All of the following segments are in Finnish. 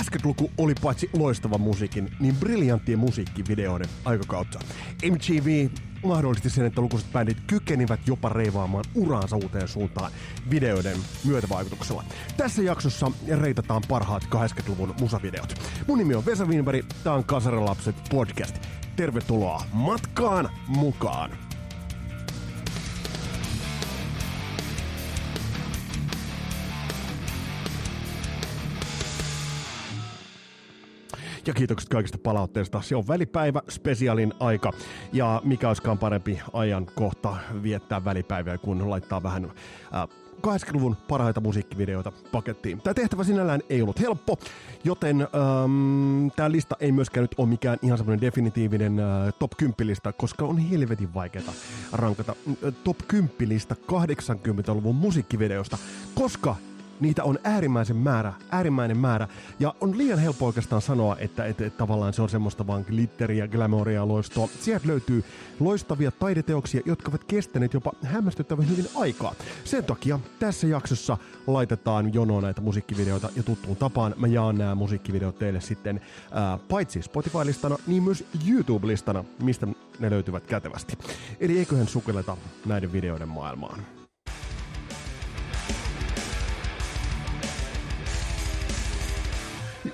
80-luku oli paitsi loistava musiikin, niin briljanttien musiikkivideoiden aikakautta. MTV mahdollisti sen, että lukuiset bändit kykenivät jopa reivaamaan uraansa uuteen suuntaan videoiden myötävaikutuksella. Tässä jaksossa reitataan parhaat 80-luvun musavideot. Mun nimi on Vesa Wienberg, tää on Kasarelapset podcast. Tervetuloa matkaan mukaan! Ja kiitokset kaikista palautteista. Se on välipäivä, spesiaalin aika. Ja mikä olisikaan parempi ajan kohta viettää välipäivää, kun laittaa vähän äh, 80-luvun parhaita musiikkivideoita pakettiin. Tämä tehtävä sinällään ei ollut helppo, joten ähm, tämä lista ei myöskään nyt ole mikään ihan semmoinen definitiivinen äh, top 10 lista, koska on helvetin vaikeaa rankata äh, top 10 lista 80-luvun musiikkivideosta, koska niitä on äärimmäisen määrä, äärimmäinen määrä. Ja on liian helppo oikeastaan sanoa, että, että, että tavallaan se on semmoista vaan glitteriä, glamouria, loistoa. Sieltä löytyy loistavia taideteoksia, jotka ovat kestäneet jopa hämmästyttävän hyvin aikaa. Sen takia tässä jaksossa laitetaan jonoa näitä musiikkivideoita ja tuttuun tapaan mä jaan nämä musiikkivideot teille sitten ää, paitsi Spotify-listana, niin myös YouTube-listana, mistä ne löytyvät kätevästi. Eli eiköhän sukelleta näiden videoiden maailmaan.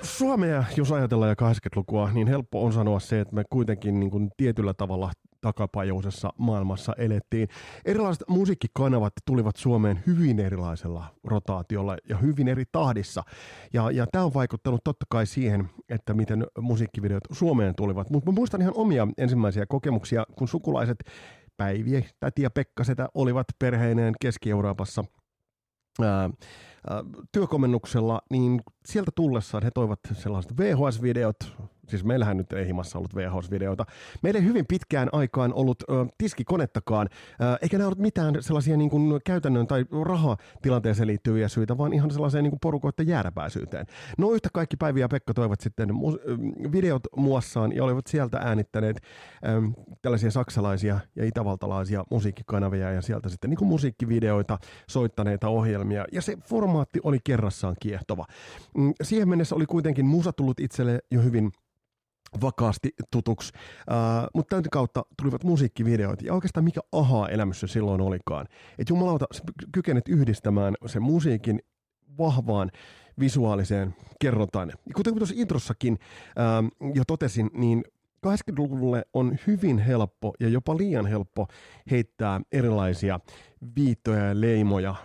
Suomea, jos ajatellaan ja 80-lukua, niin helppo on sanoa se, että me kuitenkin niin kuin tietyllä tavalla takapajuisessa maailmassa elettiin. Erilaiset musiikkikanavat tulivat Suomeen hyvin erilaisella rotaatiolla ja hyvin eri tahdissa. Ja, ja tämä on vaikuttanut totta kai siihen, että miten musiikkivideot Suomeen tulivat. Mutta muistan ihan omia ensimmäisiä kokemuksia, kun sukulaiset Päivi, Täti ja Pekka Setä olivat perheineen Keski-Euroopassa ää, työkomennuksella, niin sieltä tullessaan he toivat sellaiset VHS-videot, siis meillähän nyt ei himassa ollut VHS-videoita. Meillä ei hyvin pitkään aikaan ollut ö, tiskikonettakaan, ö, eikä nämä ollut mitään sellaisia niin kuin käytännön tai rahatilanteeseen liittyviä syitä, vaan ihan sellaiseen niin kuin porukoiden jääräpäisyyteen. No yhtä kaikki Päivi ja Pekka toivat sitten mu- videot muassaan ja olivat sieltä äänittäneet ö, tällaisia saksalaisia ja itävaltalaisia musiikkikanavia ja sieltä sitten niin kuin musiikkivideoita, soittaneita ohjelmia. Ja se formaatti oli kerrassaan kiehtova. Mm, siihen mennessä oli kuitenkin musa tullut itselle jo hyvin vakaasti tutuksi, uh, mutta tämän kautta tulivat musiikkivideot ja oikeastaan mikä ahaa elämässä silloin olikaan. Että jumalauta, sä kykenet yhdistämään sen musiikin vahvaan visuaaliseen kerrontaan. Kuten tuossa introssakin uh, jo totesin, niin 80-luvulle on hyvin helppo ja jopa liian helppo heittää erilaisia viittoja ja leimoja,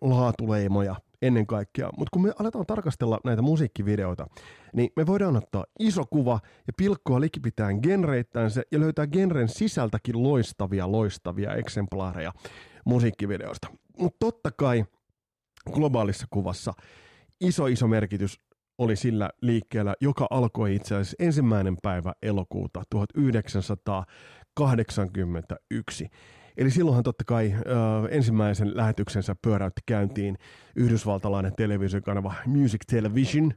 laatuleimoja ennen kaikkea. Mutta kun me aletaan tarkastella näitä musiikkivideoita, niin me voidaan ottaa iso kuva ja pilkkoa likipitään genreittäin se ja löytää genren sisältäkin loistavia, loistavia eksemplaareja musiikkivideoista. Mutta totta kai globaalissa kuvassa iso, iso merkitys oli sillä liikkeellä, joka alkoi itse asiassa ensimmäinen päivä elokuuta 1981. Eli silloinhan totta kai ö, ensimmäisen lähetyksensä pyöräytti käyntiin yhdysvaltalainen televisiokanava Music Television,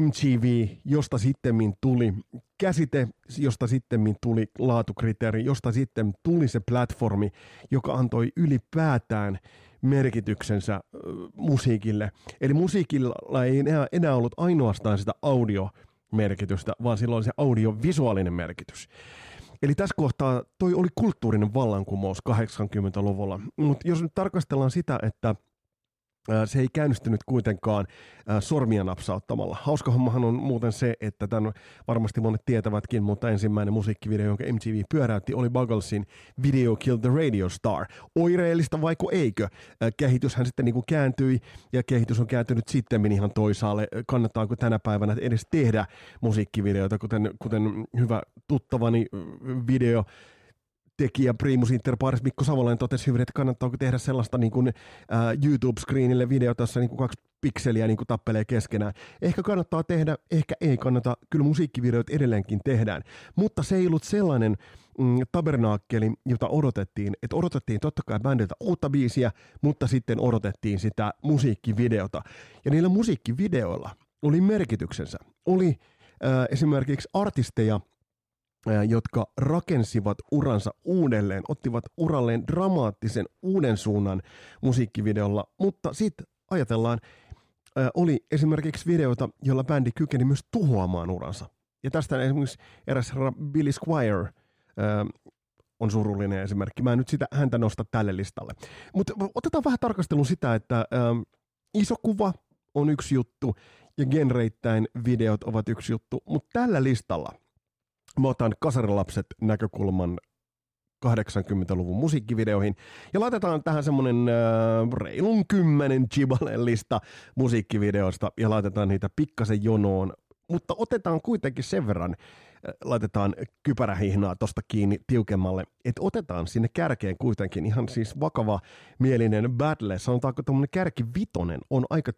MTV, josta sitten tuli käsite, josta sitten tuli laatukriteeri, josta sitten tuli se platformi, joka antoi ylipäätään merkityksensä musiikille. Eli musiikilla ei enää, enää ollut ainoastaan sitä audiomerkitystä, vaan silloin oli se audiovisuaalinen merkitys. Eli tässä kohtaa toi oli kulttuurinen vallankumous 80-luvulla. Mutta jos nyt tarkastellaan sitä, että se ei käynnistynyt kuitenkaan sormia napsauttamalla. Hauska hommahan on muuten se, että tämän varmasti monet tietävätkin, mutta ensimmäinen musiikkivideo, jonka MTV pyöräytti, oli Bugglesin Video Kill the Radio Star. Oireellista vaiko eikö? Kehityshän sitten niin kuin kääntyi ja kehitys on kääntynyt sitten ihan toisaalle. Kannattaako tänä päivänä edes tehdä musiikkivideoita, kuten, kuten hyvä tuttavani video tekijä Primus Inter Paris Mikko Savolainen totesi hyvin, että kannattaako tehdä sellaista niin kuin, ää, YouTube-screenille videota, jossa niin kuin kaksi pikseliä niin kuin tappelee keskenään. Ehkä kannattaa tehdä, ehkä ei kannata. Kyllä musiikkivideot edelleenkin tehdään. Mutta se ei ollut sellainen mm, tabernaakkeli, jota odotettiin. Että odotettiin totta kai bändiltä uutta biisiä, mutta sitten odotettiin sitä musiikkivideota. Ja niillä musiikkivideoilla oli merkityksensä. Oli äh, esimerkiksi artisteja, jotka rakensivat uransa uudelleen, ottivat uralleen dramaattisen uuden suunnan musiikkivideolla, mutta sitten ajatellaan, oli esimerkiksi videoita, joilla bändi kykeni myös tuhoamaan uransa. Ja tästä esimerkiksi eräs herra Billy Squire on surullinen esimerkki. Mä en nyt sitä häntä nosta tälle listalle. Mutta otetaan vähän tarkastelun sitä, että iso kuva on yksi juttu ja genreittäin videot ovat yksi juttu, mutta tällä listalla mä otan kasarilapset näkökulman 80-luvun musiikkivideoihin. Ja laitetaan tähän semmonen äh, reilun kymmenen Chibalen lista musiikkivideoista ja laitetaan niitä pikkasen jonoon. Mutta otetaan kuitenkin sen verran, äh, laitetaan kypärähihnaa tosta kiinni tiukemmalle, että otetaan sinne kärkeen kuitenkin ihan siis vakava mielinen battle, sanotaanko tämmöinen kärki vitonen on aika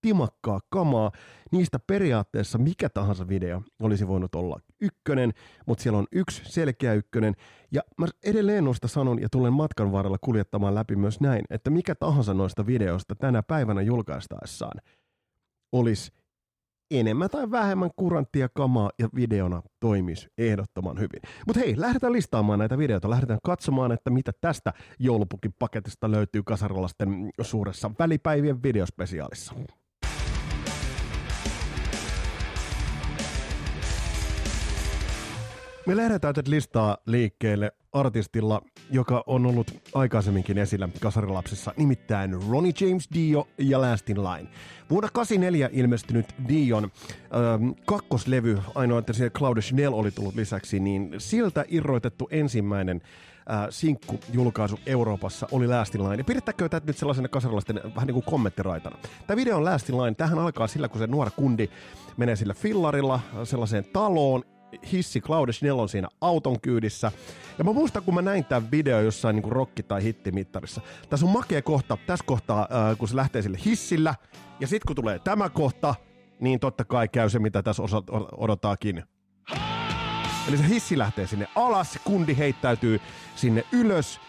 timakkaa kamaa. Niistä periaatteessa mikä tahansa video olisi voinut olla ykkönen, mutta siellä on yksi selkeä ykkönen. Ja mä edelleen noista sanon ja tulen matkan varrella kuljettamaan läpi myös näin, että mikä tahansa noista videoista tänä päivänä julkaistaessaan olisi enemmän tai vähemmän kuranttia kamaa ja videona toimisi ehdottoman hyvin. Mutta hei, lähdetään listaamaan näitä videoita, lähdetään katsomaan, että mitä tästä joulupukin paketista löytyy kasarilasten suuressa välipäivien videospesiaalissa. Me lähdetään tätä listaa liikkeelle artistilla, joka on ollut aikaisemminkin esillä kasarilapsissa, nimittäin Ronnie James Dio ja Last in Line. Vuonna 84 ilmestynyt Dion ähm, kakkoslevy, ainoa että siellä Claude Chanel oli tullut lisäksi, niin siltä irroitettu ensimmäinen äh, sinkku-julkaisu Euroopassa oli Last in Line. Pidettäkö tätä nyt sellaisena kasarilaisten vähän niin kuin kommenttiraitana. Tämä video on Last in Line. Tähän alkaa sillä, kun se nuori kundi menee sillä fillarilla sellaiseen taloon, hissi Claude Schnell on siinä auton kyydissä. Ja mä muistan, kun mä näin tämän video jossain niin rokki- tai hittimittarissa. Tässä on makea kohta, tässä kohtaa, äh, kun se lähtee sille hissillä. Ja sitten kun tulee tämä kohta, niin totta kai käy se, mitä tässä osa- odotaakin. Eli se hissi lähtee sinne alas, kundi heittäytyy sinne ylös,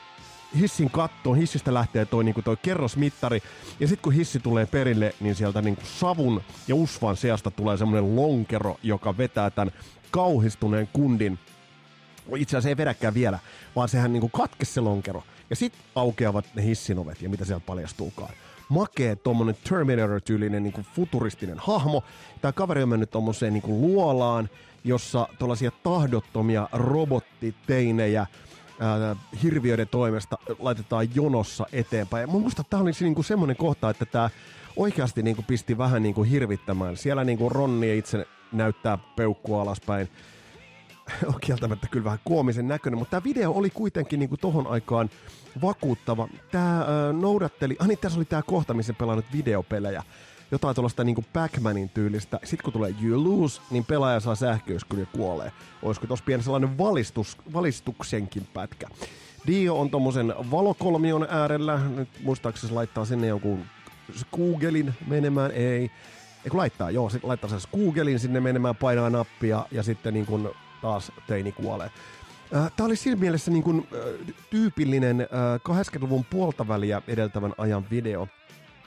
hissin kattoon, hissistä lähtee toi, niin toi kerrosmittari, ja sitten kun hissi tulee perille, niin sieltä niin savun ja usvan seasta tulee semmoinen lonkero, joka vetää tämän kauhistuneen kundin, itse asiassa ei vedäkään vielä, vaan sehän niin katkesi se lonkero. Ja sitten aukeavat ne hissinovet ja mitä siellä paljastuukaan. Makee tuommoinen Terminator-tyylinen niin futuristinen hahmo. Tämä kaveri on mennyt tuommoiseen niin luolaan, jossa tuollaisia tahdottomia robottiteinejä ää, hirviöiden toimesta laitetaan jonossa eteenpäin. Mun mielestä tämä oli niin semmoinen kohta, että tämä oikeasti niin kuin pisti vähän niin kuin hirvittämään. Siellä niin kuin Ronni itse näyttää peukkua alaspäin. on kieltämättä kyllä vähän koomisen näköinen, mutta tämä video oli kuitenkin niin kuin tohon aikaan vakuuttava. Tämä noudatteli, ah niin tässä oli tämä kohta, missä pelannut videopelejä. Jotain tuollaista niin Pac-Manin tyylistä. Sitten kun tulee You Lose, niin pelaaja saa sähköiskyn ja kuolee. Olisiko tuossa pieni sellainen valistus, valistuksenkin pätkä. Dio on tuommoisen valokolmion äärellä. Nyt muistaakseni se laittaa sinne jonkun Googlein menemään. Ei ei kun laittaa, joo, sitten laittaa sen Googlein sinne menemään, painaa nappia ja sitten niin kuin taas teini kuolee. Äh, Tämä oli siinä mielessä niin kuin, äh, tyypillinen 80-luvun äh, puolta väliä edeltävän ajan video.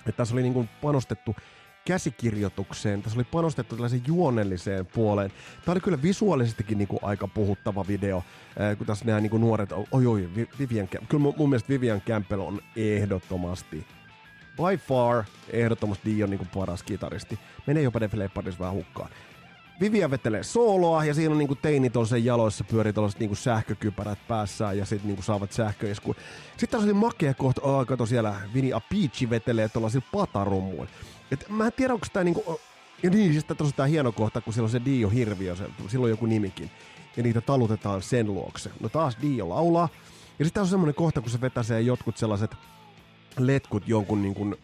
Että tässä oli niin kuin panostettu käsikirjoitukseen, tässä oli panostettu tällaiseen juonelliseen puoleen. Tämä oli kyllä visuaalisestikin niin kuin aika puhuttava video, kun tässä nämä niin kuin nuoret, oi oi, Vivian Kyllä mun mielestä Vivian Campbell on ehdottomasti by far ehdottomasti Dion niin paras kitaristi. Menee jopa Def Leppardissa vähän hukkaan. Vivian vetelee sooloa ja siinä on niinku teinit on sen jaloissa pyörii tällaiset niinku sähkökypärät päässään ja sitten niinku saavat sähköiskuun. Sitten taas oli makea kohta, oh, kato siellä Vini Apici vetelee tuollaisilla patarummuilla. Et mä en tiedä, onko tää niinku, ja niin, siis tosiaan tää hieno kohta, kun siellä on se Dio Hirviö, se, silloin joku nimikin. Ja niitä talutetaan sen luokse. No taas Dio laulaa. Ja sitten on semmoinen kohta, kun se vetäsee jotkut sellaiset letkut jonkun niin kuin,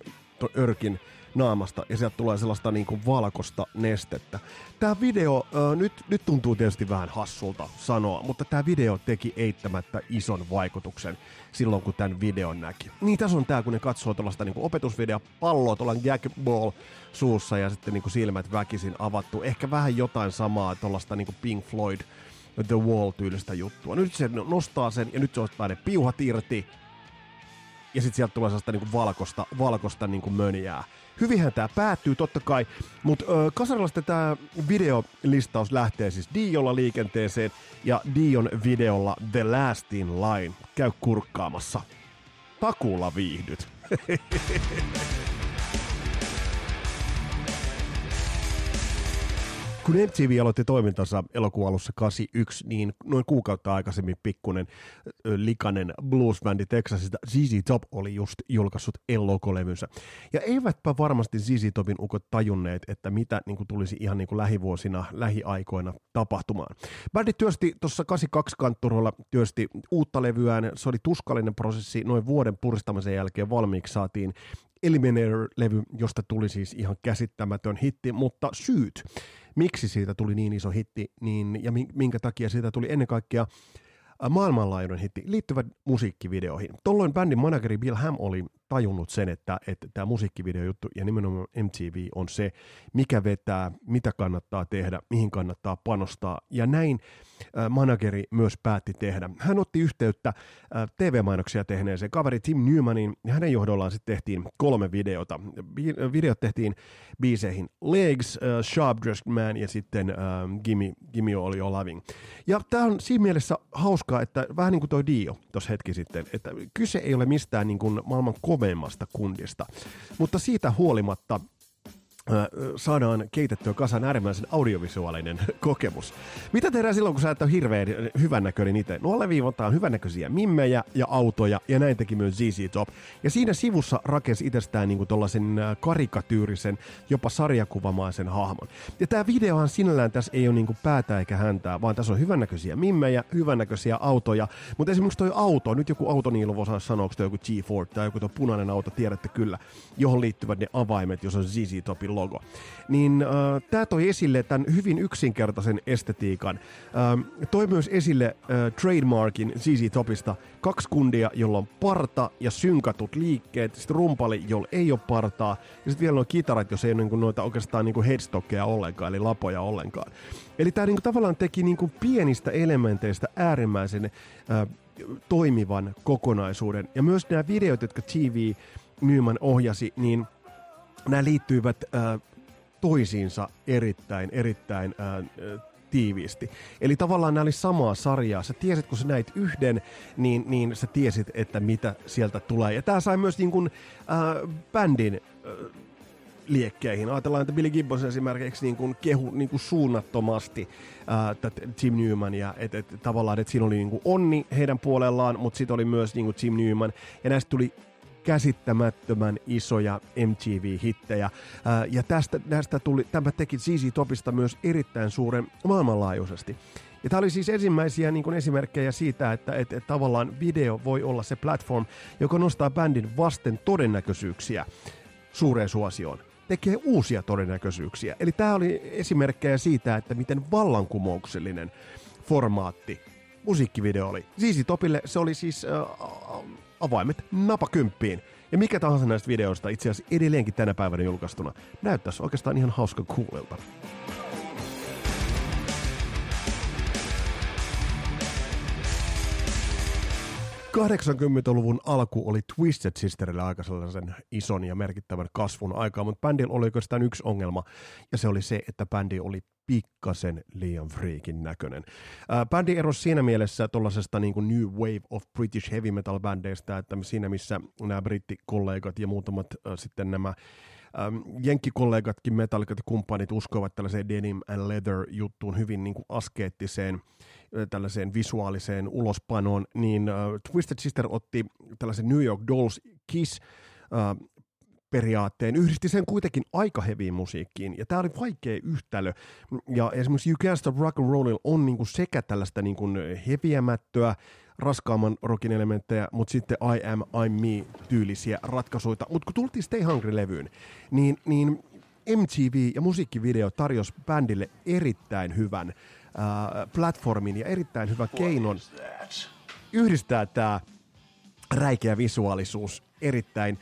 örkin naamasta ja sieltä tulee sellaista niin kuin valkoista nestettä. Tämä video, äh, nyt, nyt tuntuu tietysti vähän hassulta sanoa, mutta tämä video teki eittämättä ison vaikutuksen silloin, kun tämän videon näki. Niin tässä on tämä, kun ne katsoo tuollaista niin opetusvideo, palloa tuolla jackball suussa ja sitten niin kuin silmät väkisin avattu. Ehkä vähän jotain samaa tuollaista niin Pink Floyd The Wall-tyylistä juttua. Nyt se nostaa sen ja nyt se ottaa ne piuhat irti ja sitten sieltä tulee sellaista niinku valkosta, valkosta niinku mönjää. Hyvinhän tämä päättyy totta kai, mutta Kasarilasta tämä videolistaus lähtee siis Diolla liikenteeseen ja Dion videolla The Last in Line. Käy kurkkaamassa. Takuulla viihdyt. kun MTV aloitti toimintansa elokuun alussa 81, niin noin kuukautta aikaisemmin pikkunen likainen bluesbändi Texasista ZZ Top oli just julkaissut Ellokolevynsä. Ja eivätpä varmasti ZZ Topin ukot tajunneet, että mitä niin kuin tulisi ihan niin kuin lähivuosina, lähiaikoina tapahtumaan. Bändi työsti tuossa 82 kantturolla, työsti uutta levyään. Se oli tuskallinen prosessi. Noin vuoden puristamisen jälkeen valmiiksi saatiin Eliminator-levy, josta tuli siis ihan käsittämätön hitti, mutta syyt, miksi siitä tuli niin iso hitti niin, ja minkä takia siitä tuli ennen kaikkea maailmanlaajuinen hitti, liittyvät musiikkivideoihin. Tolloin bändin manageri Bill Ham oli tajunnut sen, että, että tämä musiikkivideojuttu ja nimenomaan MTV on se, mikä vetää, mitä kannattaa tehdä, mihin kannattaa panostaa. Ja näin äh, manageri myös päätti tehdä. Hän otti yhteyttä äh, TV-mainoksia tehneeseen kaveri Tim Newmanin ja hänen johdollaan sitten tehtiin kolme videota. Videot tehtiin biiseihin Legs, äh, Sharp Dressed Man ja sitten äh, Gimme, Gimme All Your Loving. Ja tämä on siinä mielessä hauskaa, että vähän niin kuin toi Dio tuossa hetki sitten, että kyse ei ole mistään niin kuin maailman koveimmasta kundista. Mutta siitä huolimatta saadaan keitettyä kasan äärimmäisen audiovisuaalinen kokemus. Mitä tehdään silloin, kun sä et ole hirveän hyvännäköinen itse? No alleviivataan hyvännäköisiä mimmejä ja autoja, ja näin teki myös ZZ Top. Ja siinä sivussa rakensi itsestään niin kuin tollasen karikatyyrisen, jopa sarjakuvamaisen hahmon. Ja tämä videohan sinällään tässä ei ole niin kuin päätä eikä häntää, vaan tässä on hyvännäköisiä mimmejä, hyvännäköisiä autoja. Mutta esimerkiksi toi auto, nyt joku auto niillä voi sanoa, onko joku G4 tai joku tuo punainen auto, tiedätte kyllä, johon liittyvät ne avaimet, jos on ZZ Topin logo. Niin äh, tämä toi esille tämän hyvin yksinkertaisen estetiikan. Äh, toi myös esille äh, trademarkin ZZ Topista. Kaksi kundia, jolla on parta ja synkatut liikkeet, sitten rumpali, jolla ei ole partaa, ja sitten vielä on kitarat, jos ei ole niinku noita oikeastaan niinku headstockeja ollenkaan, eli lapoja ollenkaan. Eli tämä niinku tavallaan teki niinku pienistä elementeistä äärimmäisen äh, toimivan kokonaisuuden. Ja myös nämä videot, jotka TV Newman ohjasi, niin – nämä liittyivät toisiinsa erittäin, erittäin tiiviisti. Eli tavallaan nämä oli samaa sarjaa. Sä tiesit, kun sä näit yhden, niin, niin sä tiesit, että mitä sieltä tulee. Ja tämä sai myös niin kuin, äh, bändin äh, liekkeihin. Ajatellaan, että Billy Gibbons esimerkiksi niin kuin kehu niin kuin suunnattomasti äh, Tim Newman ja et, et, tavallaan, että siinä oli niin kuin onni heidän puolellaan, mutta sitten oli myös niin kuin Tim Newman ja näistä tuli käsittämättömän isoja MTV-hittejä. ja tästä, tästä tuli, tämä teki ZZ Topista myös erittäin suuren maailmanlaajuisesti. Ja tämä oli siis ensimmäisiä niin esimerkkejä siitä, että, että, että tavallaan video voi olla se platform, joka nostaa bändin vasten todennäköisyyksiä suureen suosioon tekee uusia todennäköisyyksiä. Eli tämä oli esimerkkejä siitä, että miten vallankumouksellinen formaatti musiikkivideo oli. Zizi Topille se oli siis äh, avaimet napakymppiin. Ja mikä tahansa näistä videoista itse asiassa edelleenkin tänä päivänä julkaistuna näyttäisi oikeastaan ihan hauska kuulelta. 80-luvun alku oli Twisted Sisterille aika sellaisen ison ja merkittävän kasvun aikaa, mutta bändillä oli oikeastaan yksi ongelma, ja se oli se, että bändi oli pikkasen liian freakin näköinen. Ää, bändi erosi siinä mielessä tuollaisesta niin New Wave of British Heavy Metal bändeistä, että siinä missä nämä brittikollegat ja muutamat äh, sitten nämä ähm, jenkkikollegatkin, metallikat ja kumppanit uskovat tällaiseen denim and leather juttuun hyvin niin kuin askeettiseen tällaiseen visuaaliseen ulospanoon, niin uh, Twisted Sister otti tällaisen New York Dolls Kiss uh, periaatteen, yhdisti sen kuitenkin aika heviin musiikkiin, ja tämä oli vaikea yhtälö, ja esimerkiksi You Can't Stop Rock and Rollilla on niinku sekä tällaista niinku heviämättöä, raskaamman rockin elementtejä, mutta sitten I Am, I'm Me tyylisiä ratkaisuja. Mutta kun tultiin Stay Hungry-levyyn, niin, niin MTV ja musiikkivideo tarjosi bändille erittäin hyvän platformin ja erittäin hyvä keinon yhdistää tämä räikeä visuaalisuus erittäin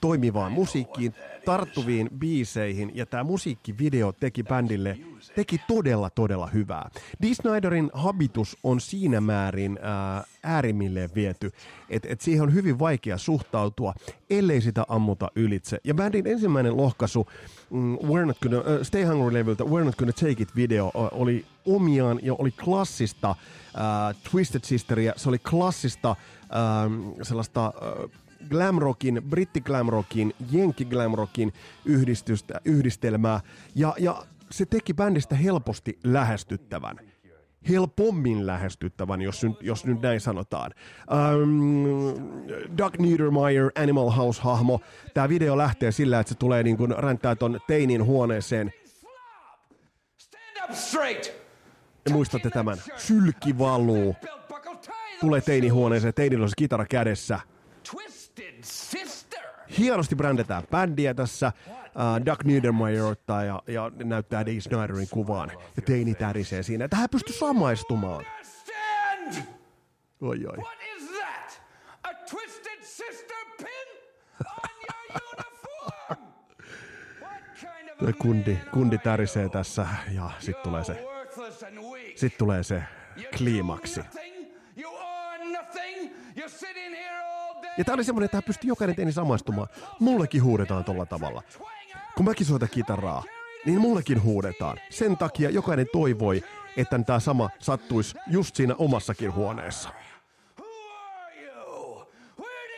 toimivaan musiikkiin, tarttuviin biiseihin ja tämä musiikkivideo teki bändille teki todella todella hyvää. Dee Snyderin habitus on siinä määrin äh, äärimmilleen viety, että et siihen on hyvin vaikea suhtautua, ellei sitä ammuta ylitse. Ja bändin ensimmäinen lohkaisu mm, We're Not Gonna, uh, Stay Hungry-levyltä We're Not Gonna Take It-video uh, oli omiaan ja oli klassista uh, Twisted Sisteria, se oli klassista uh, sellaista uh, glamrockin, britti glamrockin, jenkki glamrockin yhdistystä, yhdistelmää. Ja, ja se teki bändistä helposti lähestyttävän helpommin lähestyttävän, jos nyt, jos nyt näin sanotaan. Um, Doug Niedermeyer, Animal House-hahmo. Tämä video lähtee sillä, että se tulee niin kuin räntää ton teinin huoneeseen. Ja muistatte tämän. Sylki valuu. Tulee teinihuoneeseen, teinillä on se kitara kädessä. Hienosti brändetään bändiä tässä. Uh, Doug Niedermeyer ottaa ja, ja näyttää Dee Snyderin kuvaan. Ja teini tärisee siinä. Tähän pystyy samaistumaan. Oi oi. Of kundi, kundi tärisee tässä ja sitten tulee se, sit tulee se kliimaksi. Ja tää oli semmonen, että tää pystyi jokainen teini samaistumaan. Mullekin huudetaan tolla tavalla. Kun mäkin soitan kitaraa, niin mullekin huudetaan. Sen takia jokainen toivoi, että tämä sama sattuisi just siinä omassakin huoneessa.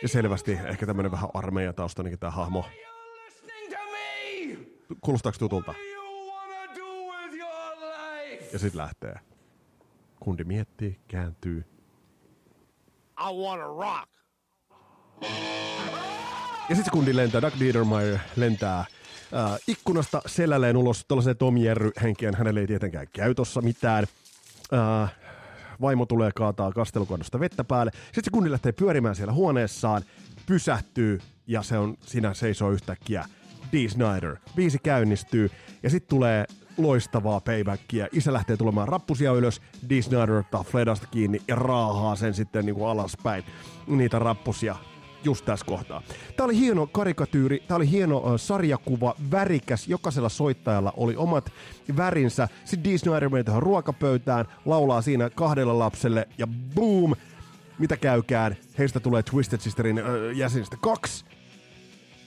Ja selvästi ehkä tämmönen vähän armeijataustainenkin tämä hahmo. Kuulostaako tutulta? Ja sitten lähtee. Kundi miettii, kääntyy. I wanna rock. Ja sitten kundi lentää, Doug Niedermeyer lentää äh, ikkunasta selälleen ulos tuollaiseen Tom Jerry henkeen. Hänelle ei tietenkään käy tossa mitään. Äh, vaimo tulee kaataa kastelukonnosta vettä päälle. Sitten se kundi lähtee pyörimään siellä huoneessaan, pysähtyy ja se on, siinä seisoo yhtäkkiä Dee Snyder. Biisi käynnistyy ja sitten tulee loistavaa paybackia. Isä lähtee tulemaan rappusia ylös, Dee Snyder ottaa Fledasta kiinni ja raahaa sen sitten niin kuin alaspäin niitä rappusia just tässä kohtaa. Tämä oli hieno karikatyyri, tämä oli hieno sarjakuva, värikäs, jokaisella soittajalla oli omat värinsä. Sitten Dee Snyder menee tähän ruokapöytään, laulaa siinä kahdella lapselle ja boom, mitä käykään, heistä tulee Twisted Sisterin uh, jäsenistä kaksi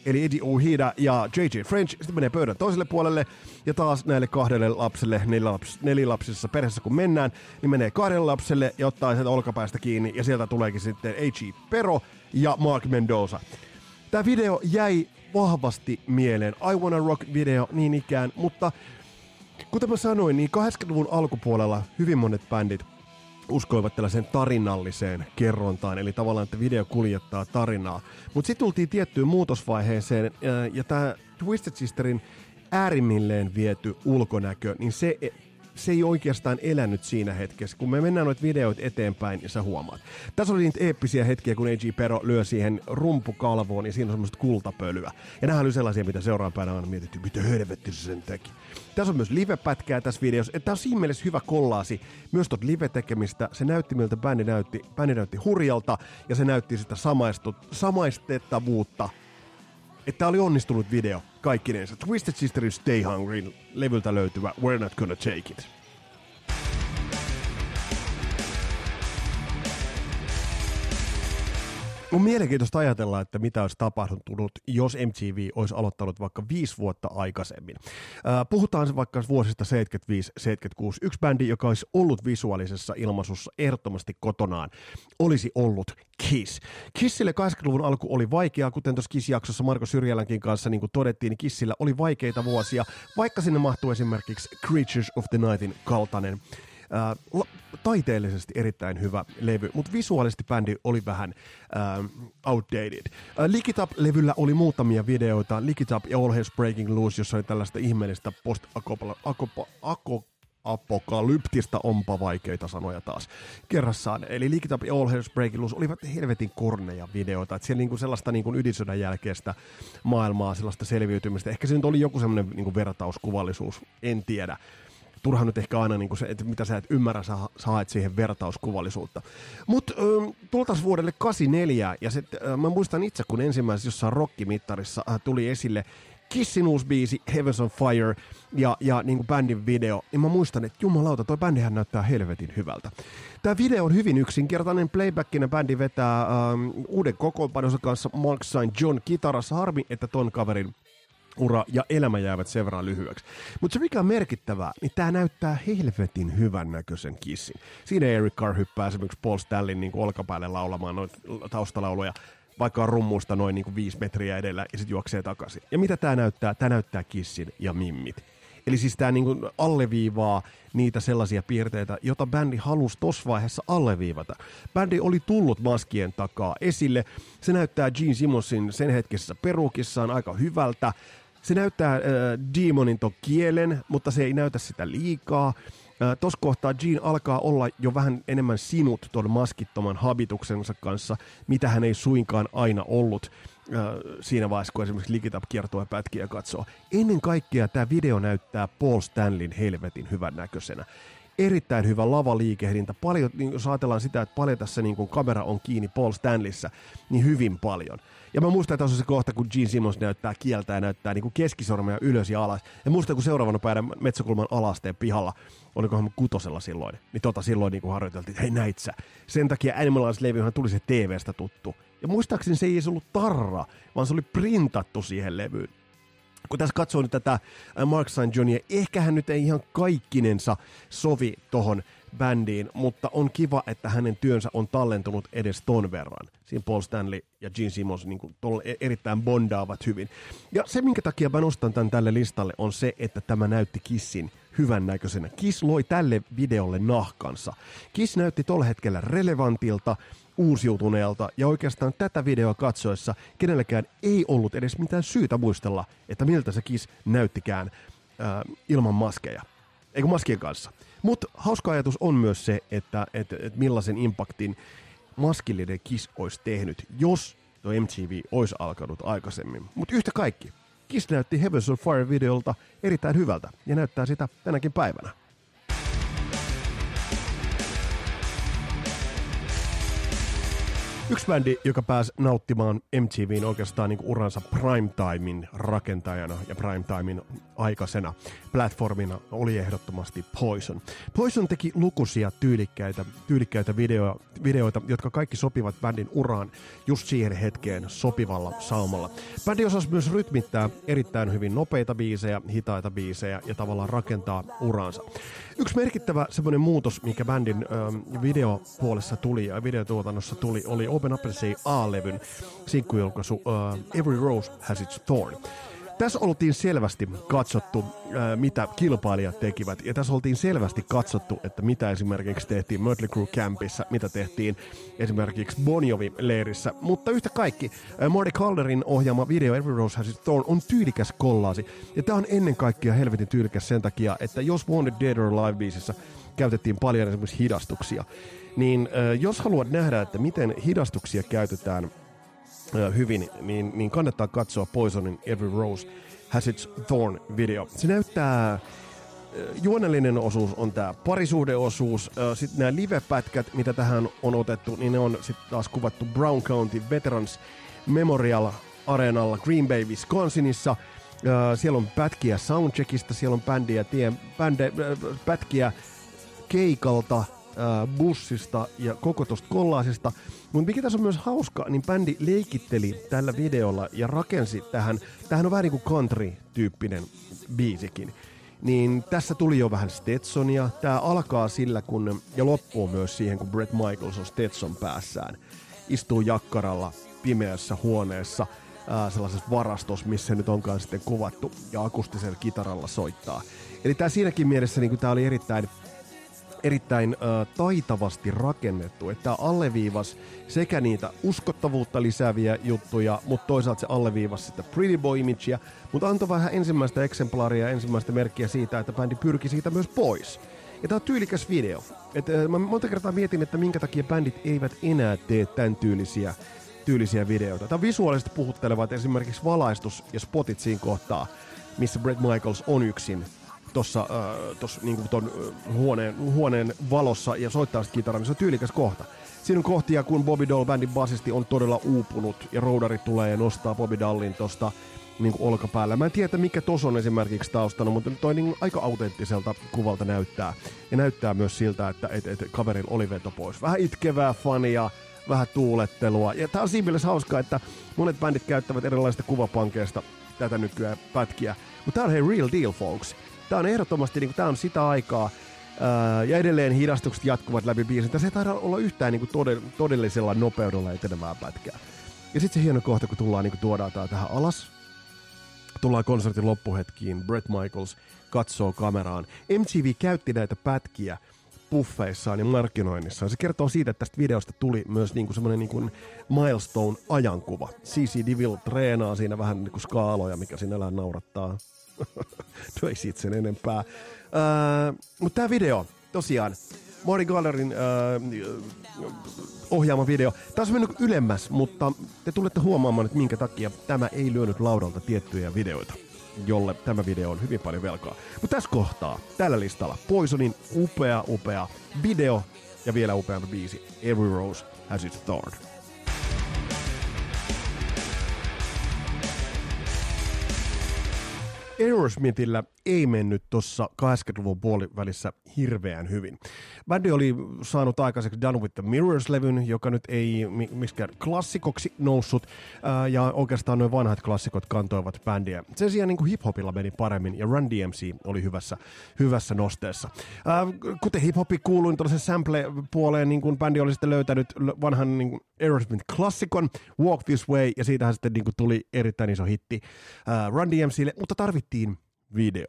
eli Eddie Ojeda ja JJ French, sitten menee pöydän toiselle puolelle, ja taas näille kahdelle lapselle, nelilaps, nelilapsisessa perheessä kun mennään, niin menee kahdelle lapselle ja ottaa sieltä olkapäästä kiinni, ja sieltä tuleekin sitten A.G. Pero ja Mark Mendoza. Tämä video jäi vahvasti mieleen, I Wanna Rock-video niin ikään, mutta kuten mä sanoin, niin 80-luvun alkupuolella hyvin monet bändit uskoivat tällaiseen tarinalliseen kerrontaan, eli tavallaan, että video kuljettaa tarinaa. Mutta sitten tultiin tiettyyn muutosvaiheeseen, ja tämä Twisted Sisterin äärimmilleen viety ulkonäkö, niin se se ei oikeastaan elänyt siinä hetkessä, kun me mennään noita videoita eteenpäin ja sä huomaat. Tässä oli niitä eeppisiä hetkiä, kun AG Pero lyö siihen rumpukalvoon ja siinä on semmoista kultapölyä. Ja nämä oli sellaisia, mitä seuraavan päivänä on mietitty, mitä helvetti se sen teki. Tässä on myös live-pätkää tässä videossa. Tämä on siinä mielessä hyvä kollaasi myös tuot live-tekemistä. Se näytti miltä bändi näytti. Bändi näytti hurjalta ja se näytti sitä samaistettavuutta että tämä oli onnistunut video kaikkinensa. Twisted Sisterin Stay Hungry levyltä löytyvä We're Not Gonna Take It. On mielenkiintoista ajatella, että mitä olisi tapahtunut, jos MTV olisi aloittanut vaikka viisi vuotta aikaisemmin. Puhutaan vaikka vuosista 75-76. Yksi bändi, joka olisi ollut visuaalisessa ilmaisussa ehdottomasti kotonaan, olisi ollut Kiss. Kissille 80-luvun alku oli vaikeaa, kuten tuossa Kiss-jaksossa Marko Syrjälänkin kanssa niin kuin todettiin, niin Kissillä oli vaikeita vuosia, vaikka sinne mahtuu esimerkiksi Creatures of the Nightin kaltainen Äh, taiteellisesti erittäin hyvä levy, mutta visuaalisesti bändi oli vähän äh, outdated. Äh, Likitap-levyllä oli muutamia videoita, Likitap ja All Hell's Breaking Loose, jossa oli tällaista ihmeellistä post apokalyptista onpa vaikeita sanoja taas kerrassaan. Eli Likitap ja All Hell's Breaking Loose olivat helvetin korneja videoita. Että siellä niinku sellaista niinku ydinsodan jälkeistä maailmaa, sellaista selviytymistä. Ehkä se nyt oli joku semmoinen niinku vertauskuvallisuus, en tiedä turha nyt ehkä aina niin kuin se, että mitä sä et ymmärrä, sä, haet siihen vertauskuvallisuutta. Mutta tultaisiin vuodelle 84, ja sit, äh, mä muistan itse, kun ensimmäisessä jossain rockimittarissa äh, tuli esille Kissin uusi biisi Heavens on Fire ja, ja niin kuin bändin video, niin mä muistan, että jumalauta, toi bändihän näyttää helvetin hyvältä. Tämä video on hyvin yksinkertainen. Playbackinen bändi vetää ähm, uuden kokoonpanonsa kanssa Mark St. John kitarassa. Harmi, että ton kaverin ura ja elämä jäävät sen verran lyhyeksi. Mutta se mikä on merkittävää, niin tämä näyttää helvetin hyvän näköisen kissin. Siinä Eric Carr hyppää esimerkiksi Paul Stallin niin olkapäälle laulamaan noita taustalauluja, vaikka on rummuista noin niin kuin viisi metriä edellä ja sitten juoksee takaisin. Ja mitä tämä näyttää? Tämä näyttää kissin ja mimmit. Eli siis tämä niin alleviivaa niitä sellaisia piirteitä, joita bändi halusi tuossa vaiheessa alleviivata. Bändi oli tullut maskien takaa esille. Se näyttää Gene Simmonsin sen hetkessä perukissaan aika hyvältä. Se näyttää äh, Demonin ton kielen, mutta se ei näytä sitä liikaa. Äh, Tuossa kohtaa Jean alkaa olla jo vähän enemmän sinut tuon maskittoman habituksensa kanssa, mitä hän ei suinkaan aina ollut äh, siinä vaiheessa, kun esimerkiksi Ligitap kiertoa pätkiä katsoo. Ennen kaikkea tämä video näyttää Paul Stanlin helvetin hyvän näköisenä erittäin hyvä lavaliikehdintä. Paljon, niin jos ajatellaan sitä, että paljon tässä niin kun kamera on kiinni Paul Stanleyssä, niin hyvin paljon. Ja mä muistan, että on se kohta, kun Gene Simmons näyttää kieltä ja näyttää niin keskisormeja ylös ja alas. Ja muistan, kun seuraavana päivänä Metsäkulman alasteen pihalla, olikohan kutosella silloin, niin tota silloin niin harjoiteltiin, että hei näit sä. Sen takia Animalize levyhän tuli se TV-stä tuttu. Ja muistaakseni se ei edes ollut tarra, vaan se oli printattu siihen levyyn kun tässä katsoo nyt tätä Mark St. Johnia, ehkä hän nyt ei ihan kaikkinensa sovi tohon bändiin, mutta on kiva, että hänen työnsä on tallentunut edes ton verran. Siinä Paul Stanley ja Gene Simmons niin kuin, e- erittäin bondaavat hyvin. Ja se, minkä takia mä nostan tämän tälle listalle, on se, että tämä näytti Kissin hyvän näköisenä. Kiss loi tälle videolle nahkansa. Kiss näytti tolla hetkellä relevantilta, uusiutuneelta ja oikeastaan tätä videoa katsoessa kenellekään ei ollut edes mitään syytä muistella, että miltä se Kiss näyttikään ää, ilman maskeja. Eikö maskien kanssa? Mutta hauska ajatus on myös se, että et, et millaisen impaktin maskillinen Kiss olisi tehnyt, jos tuo MTV olisi alkanut aikaisemmin. Mutta yhtä kaikki, Kiss näytti Heavens on Fire-videolta erittäin hyvältä ja näyttää sitä tänäkin päivänä. Yksi bändi, joka pääsi nauttimaan MTVn oikeastaan niin uransa primetimein rakentajana ja primetimein aikaisena platformina oli ehdottomasti Poison. Poison teki lukuisia tyylikkäitä, tyylikkäitä video, videoita, jotka kaikki sopivat bändin uraan just siihen hetkeen sopivalla saumalla. Bändi osasi myös rytmittää erittäin hyvin nopeita biisejä, hitaita biisejä ja tavallaan rakentaa uraansa. Yksi merkittävä semmoinen muutos, mikä bändin ö, videopuolessa tuli ja videotuotannossa tuli, oli Open Up Say A-levyn sinkkujulkaisu uh, Every Rose Has Its Thorn. Tässä oltiin selvästi katsottu, ää, mitä kilpailijat tekivät, ja tässä oltiin selvästi katsottu, että mitä esimerkiksi tehtiin Mötley Crue Campissa, mitä tehtiin esimerkiksi Bonjovi leirissä, mutta yhtä kaikki, ää, Marty Calderin ohjaama video Every Rose Has Its Thorn on tyylikäs kollaasi, ja tämä on ennen kaikkea helvetin tyylikäs sen takia, että jos Wanted Dead or Alive biisissä käytettiin paljon esimerkiksi hidastuksia, niin ää, jos haluat nähdä, että miten hidastuksia käytetään hyvin, niin, niin kannattaa katsoa Poisonin Every Rose Has Its Thorn video. Se näyttää juonellinen osuus on tämä parisuhdeosuus. Sitten nämä live-pätkät, mitä tähän on otettu, niin ne on sitten taas kuvattu Brown County Veterans Memorial Areenalla Green Bay, Wisconsinissa. Siellä on pätkiä soundcheckista, siellä on bändiä, tie, bände, pätkiä keikalta, bussista ja koko tosta kollaasista. Mutta mikä tässä on myös hauska, niin bändi leikitteli tällä videolla ja rakensi tähän, tähän on vähän niin kuin country-tyyppinen biisikin. Niin tässä tuli jo vähän Stetsonia. Tämä alkaa sillä, kun, ja loppuu myös siihen, kun Brett Michaels on Stetson päässään. Istuu jakkaralla pimeässä huoneessa, ää, sellaisessa varastossa, missä nyt onkaan sitten kuvattu, ja akustisella kitaralla soittaa. Eli tämä siinäkin mielessä niin tämä oli erittäin erittäin äh, taitavasti rakennettu, että tämä alleviivas sekä niitä uskottavuutta lisääviä juttuja, mutta toisaalta se alleviivas sitä Pretty Boy imagea, mutta antoi vähän ensimmäistä eksemplaaria ja ensimmäistä merkkiä siitä, että bändi pyrki siitä myös pois. Ja tämä on tyylikäs video. Et, äh, mä monta kertaa mietin, että minkä takia bändit eivät enää tee tämän tyylisiä, tyylisiä videoita. Tämä on visuaalisesti puhutteleva, että esimerkiksi valaistus ja spotit siinä kohtaa, missä Brett Michaels on yksin tuossa äh, niinku ton huoneen, huoneen valossa ja soittaa sitä kitaraa, niin se on tyylikäs kohta. Siinä on kohtia, kun Bobby Doll bändin basisti on todella uupunut ja roudari tulee ja nostaa Bobby Dollin tosta niin kuin olkapäällä. Mä en tiedä, mikä tos on esimerkiksi taustana, mutta toi niin aika autenttiselta kuvalta näyttää. Ja näyttää myös siltä, että et, et, kaverilla oli veto pois. Vähän itkevää fania, vähän tuulettelua. Ja tää on siinä mielessä hauskaa, että monet bändit käyttävät erilaisista kuvapankeista tätä nykyään pätkiä. Mutta tää on hei real deal, folks. Tämä on ehdottomasti, niin kuin, tämä on sitä aikaa, ää, ja edelleen hidastukset jatkuvat läpi biisin. Tässä ei taida olla yhtään niin kuin todellisella nopeudella etenevää pätkää. Ja sitten se hieno kohta, kun tullaan, niin kuin tuodaan tää tähän alas. tullaan konsertin loppuhetkiin, Brett Michaels katsoo kameraan. MTV käytti näitä pätkiä puffeissaan ja markkinoinnissaan. Se kertoo siitä, että tästä videosta tuli myös niinku semmoinen niinku milestone-ajankuva. CC Devil treenaa siinä vähän niinku skaaloja, mikä sinällään naurattaa. no ei siitä sen enempää. Öö, Mutta tämä video, tosiaan, Mori Gallerin öö, ohjaama video. Tämä on mennyt ylemmäs, mutta te tulette huomaamaan, että minkä takia tämä ei lyönyt laudalta tiettyjä videoita jolle tämä video on hyvin paljon velkaa. Mutta tässä kohtaa, tällä listalla, Poisonin upea, upea video ja vielä upeampi biisi, Every Rose Has Its Thorn. Aerosmithillä ei mennyt tuossa 80-luvun puolivälissä hirveän hyvin. Bändi oli saanut aikaiseksi Done with the Mirrors-levyn, joka nyt ei miksikään klassikoksi noussut, ja oikeastaan noin vanhat klassikot kantoivat bändiä. Sen sijaan niin hip-hopilla meni paremmin, ja Run DMC oli hyvässä, hyvässä nosteessa. Kuten hip-hopi kuului niin tuollaisen sample-puoleen, niin kuin bändi oli sitten löytänyt vanhan niin Aerosmith-klassikon, Walk This Way, ja siitähän sitten niin kuin tuli erittäin iso hitti Run DMClle, mutta tarvittiin video.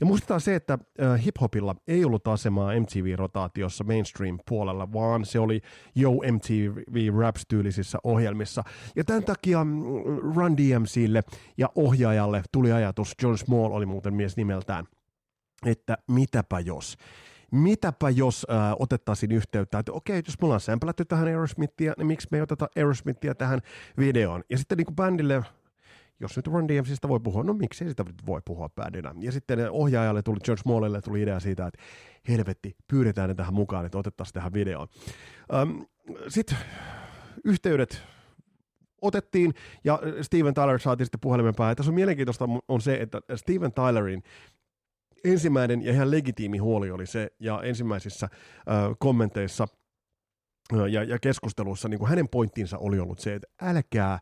Ja muistetaan se, että äh, hiphopilla ei ollut asemaa MTV-rotaatiossa mainstream-puolella, vaan se oli Yo MTV Raps-tyylisissä ohjelmissa. Ja tämän takia mm, Run DMClle ja ohjaajalle tuli ajatus, John Small oli muuten mies nimeltään, että mitäpä jos mitäpä jos äh, otettaisiin yhteyttä, että okei, jos me ollaan sämplätty tähän Aerosmithia, niin miksi me ei oteta Aerosmithia tähän videoon? Ja sitten niin kuin bändille jos nyt Run DMCstä voi puhua, no miksei sitä voi puhua bändinä. Ja sitten ohjaajalle tuli, George Smallille tuli idea siitä, että helvetti, pyydetään ne tähän mukaan, että otettaisiin tähän videoon. Sitten yhteydet otettiin ja Steven Tyler saatiin sitten puhelimen päähän. Tässä on mielenkiintoista on se, että Steven Tylerin ensimmäinen ja ihan legitiimi huoli oli se, ja ensimmäisissä kommenteissa ja, ja keskustelussa niin kuin hänen pointtinsa oli ollut se, että älkää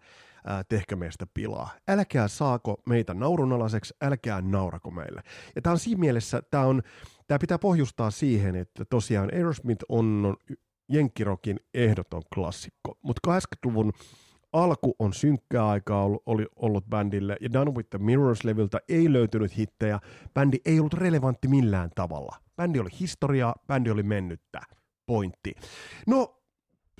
ää, tehkö meistä pilaa. Älkää saako meitä naurunalaiseksi, älkää naurako meille. Ja tämä on siinä mielessä, tämä, on, tämä pitää pohjustaa siihen, että tosiaan Aerosmith on Jenkkirokin ehdoton klassikko, mutta 80-luvun alku on synkkää aikaa ollut, oli ollut bändille, ja Done with the Mirrors-levyltä ei löytynyt hittejä, bändi ei ollut relevantti millään tavalla. Bändi oli historiaa, bändi oli mennyttä. Pointti. No,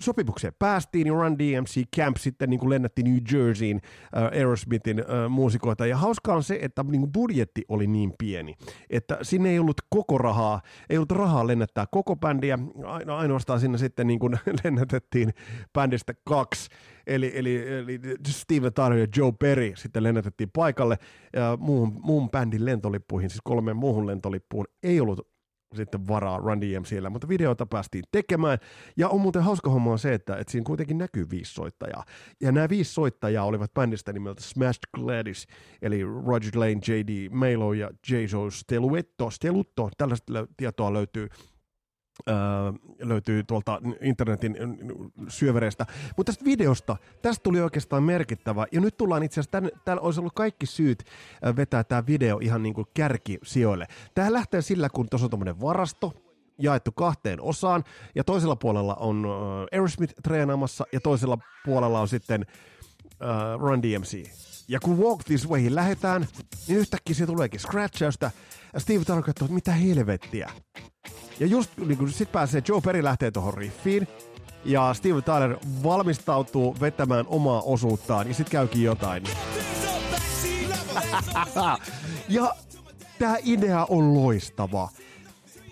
sopimukseen päästiin, niin Run DMC Camp sitten niin kuin lennätti New Jerseyin äh, Aerosmithin äh, muusikoita. Ja hauskaa on se, että niin kuin budjetti oli niin pieni, että sinne ei ollut koko rahaa, ei ollut rahaa lennättää koko bändiä, aino, ainoastaan sinne sitten niin kuin lennätettiin bändistä kaksi, eli, eli, eli Steven Tyler ja Joe Perry sitten lennätettiin paikalle, ja muun, muun bändin lentolippuihin, siis kolmeen muuhun lentolippuun, ei ollut sitten varaa Run DMCllä, mutta videota päästiin tekemään. Ja on muuten hauska homma on se, että, että siinä kuitenkin näkyy viisi soittajaa. Ja nämä viisi soittajaa olivat bändistä nimeltä Smashed Gladys, eli Roger Lane, J.D. Melo ja Jason Steluetto. Stelutto, tällaista tietoa löytyy Öö, löytyy tuolta internetin syövereistä. Mutta tästä videosta, tästä tuli oikeastaan merkittävä. Ja nyt tullaan itse asiassa, täällä olisi ollut kaikki syyt vetää tämä video ihan niin kuin kärkisijoille. Tämä lähtee sillä, kun tuossa on tuommoinen varasto, jaettu kahteen osaan, ja toisella puolella on Aerosmith treenaamassa, ja toisella puolella on sitten uh, Run DMC. Ja kun Walk This Way lähetään, niin yhtäkkiä se tuleekin scratchausta, ja Steve katsoo, että mitä helvettiä. Ja just niin kun sit pääsee, Joe Perry lähtee tuohon riffiin, ja Steve Tyler valmistautuu vetämään omaa osuuttaan, ja sit käykin jotain. ja tämä idea on loistava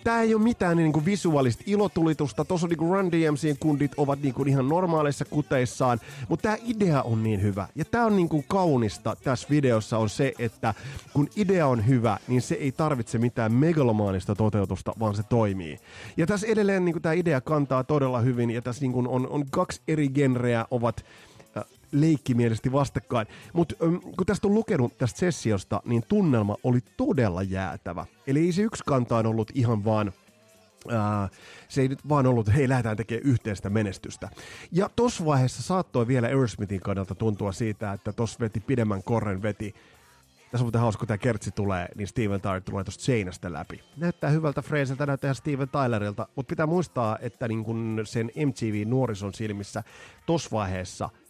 tämä ei ole mitään niin kuin visuaalista ilotulitusta. Tuossa niin Run DMCn kundit ovat niin kuin ihan normaaleissa kuteissaan, mutta tämä idea on niin hyvä. Ja tämä on niin kuin kaunista tässä videossa on se, että kun idea on hyvä, niin se ei tarvitse mitään megalomaanista toteutusta, vaan se toimii. Ja tässä edelleen niin tämä idea kantaa todella hyvin, ja tässä niin kuin on, on kaksi eri genreä ovat leikkimielisesti vastakkain. Mutta kun tästä on lukenut tästä sessiosta, niin tunnelma oli todella jäätävä. Eli ei se yksi kantaan ollut ihan vaan Uh, se ei nyt vaan ollut, hei, lähdetään tekemään yhteistä menestystä. Ja tuossa vaiheessa saattoi vielä Aerosmithin kannalta tuntua siitä, että tuossa veti pidemmän korren veti. Tässä on muuten hauska, kun tämä kertsi tulee, niin Steven Tyler tulee tuosta seinästä läpi. Näyttää hyvältä freesiltä, näyttää Steven Tylerilta, mutta pitää muistaa, että niin kun sen MTV nuorison silmissä tuossa vaiheessa –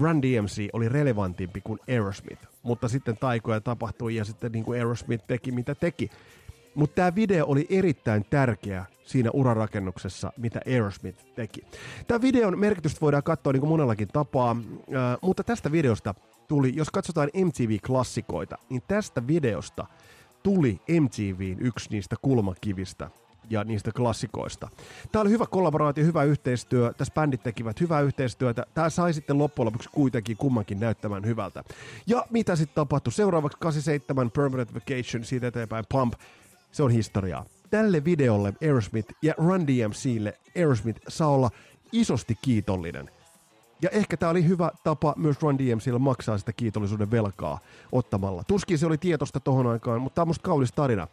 Run DMC oli relevantimpi kuin Aerosmith, mutta sitten taikoja tapahtui ja sitten niin kuin Aerosmith teki mitä teki. Mutta tämä video oli erittäin tärkeä siinä urarakennuksessa, mitä Aerosmith teki. Tämä videon merkitystä voidaan katsoa niin kuin monellakin tapaa, äh, mutta tästä videosta tuli, jos katsotaan MTV-klassikoita, niin tästä videosta tuli MTVin yksi niistä kulmakivistä ja niistä klassikoista. Tämä oli hyvä kollaboraatio, hyvä yhteistyö. Tässä bändit tekivät hyvää yhteistyötä. Tämä sai sitten loppujen lopuksi kuitenkin kummankin näyttämään hyvältä. Ja mitä sitten tapahtui? Seuraavaksi 87 Permanent Vacation, siitä eteenpäin Pump. Se on historiaa. Tälle videolle Aerosmith ja Run DMClle Aerosmith saa olla isosti kiitollinen. Ja ehkä tämä oli hyvä tapa myös Run DMClle maksaa sitä kiitollisuuden velkaa ottamalla. Tuskin se oli tietosta tohon aikaan, mutta tämä on musta kaunis tarina.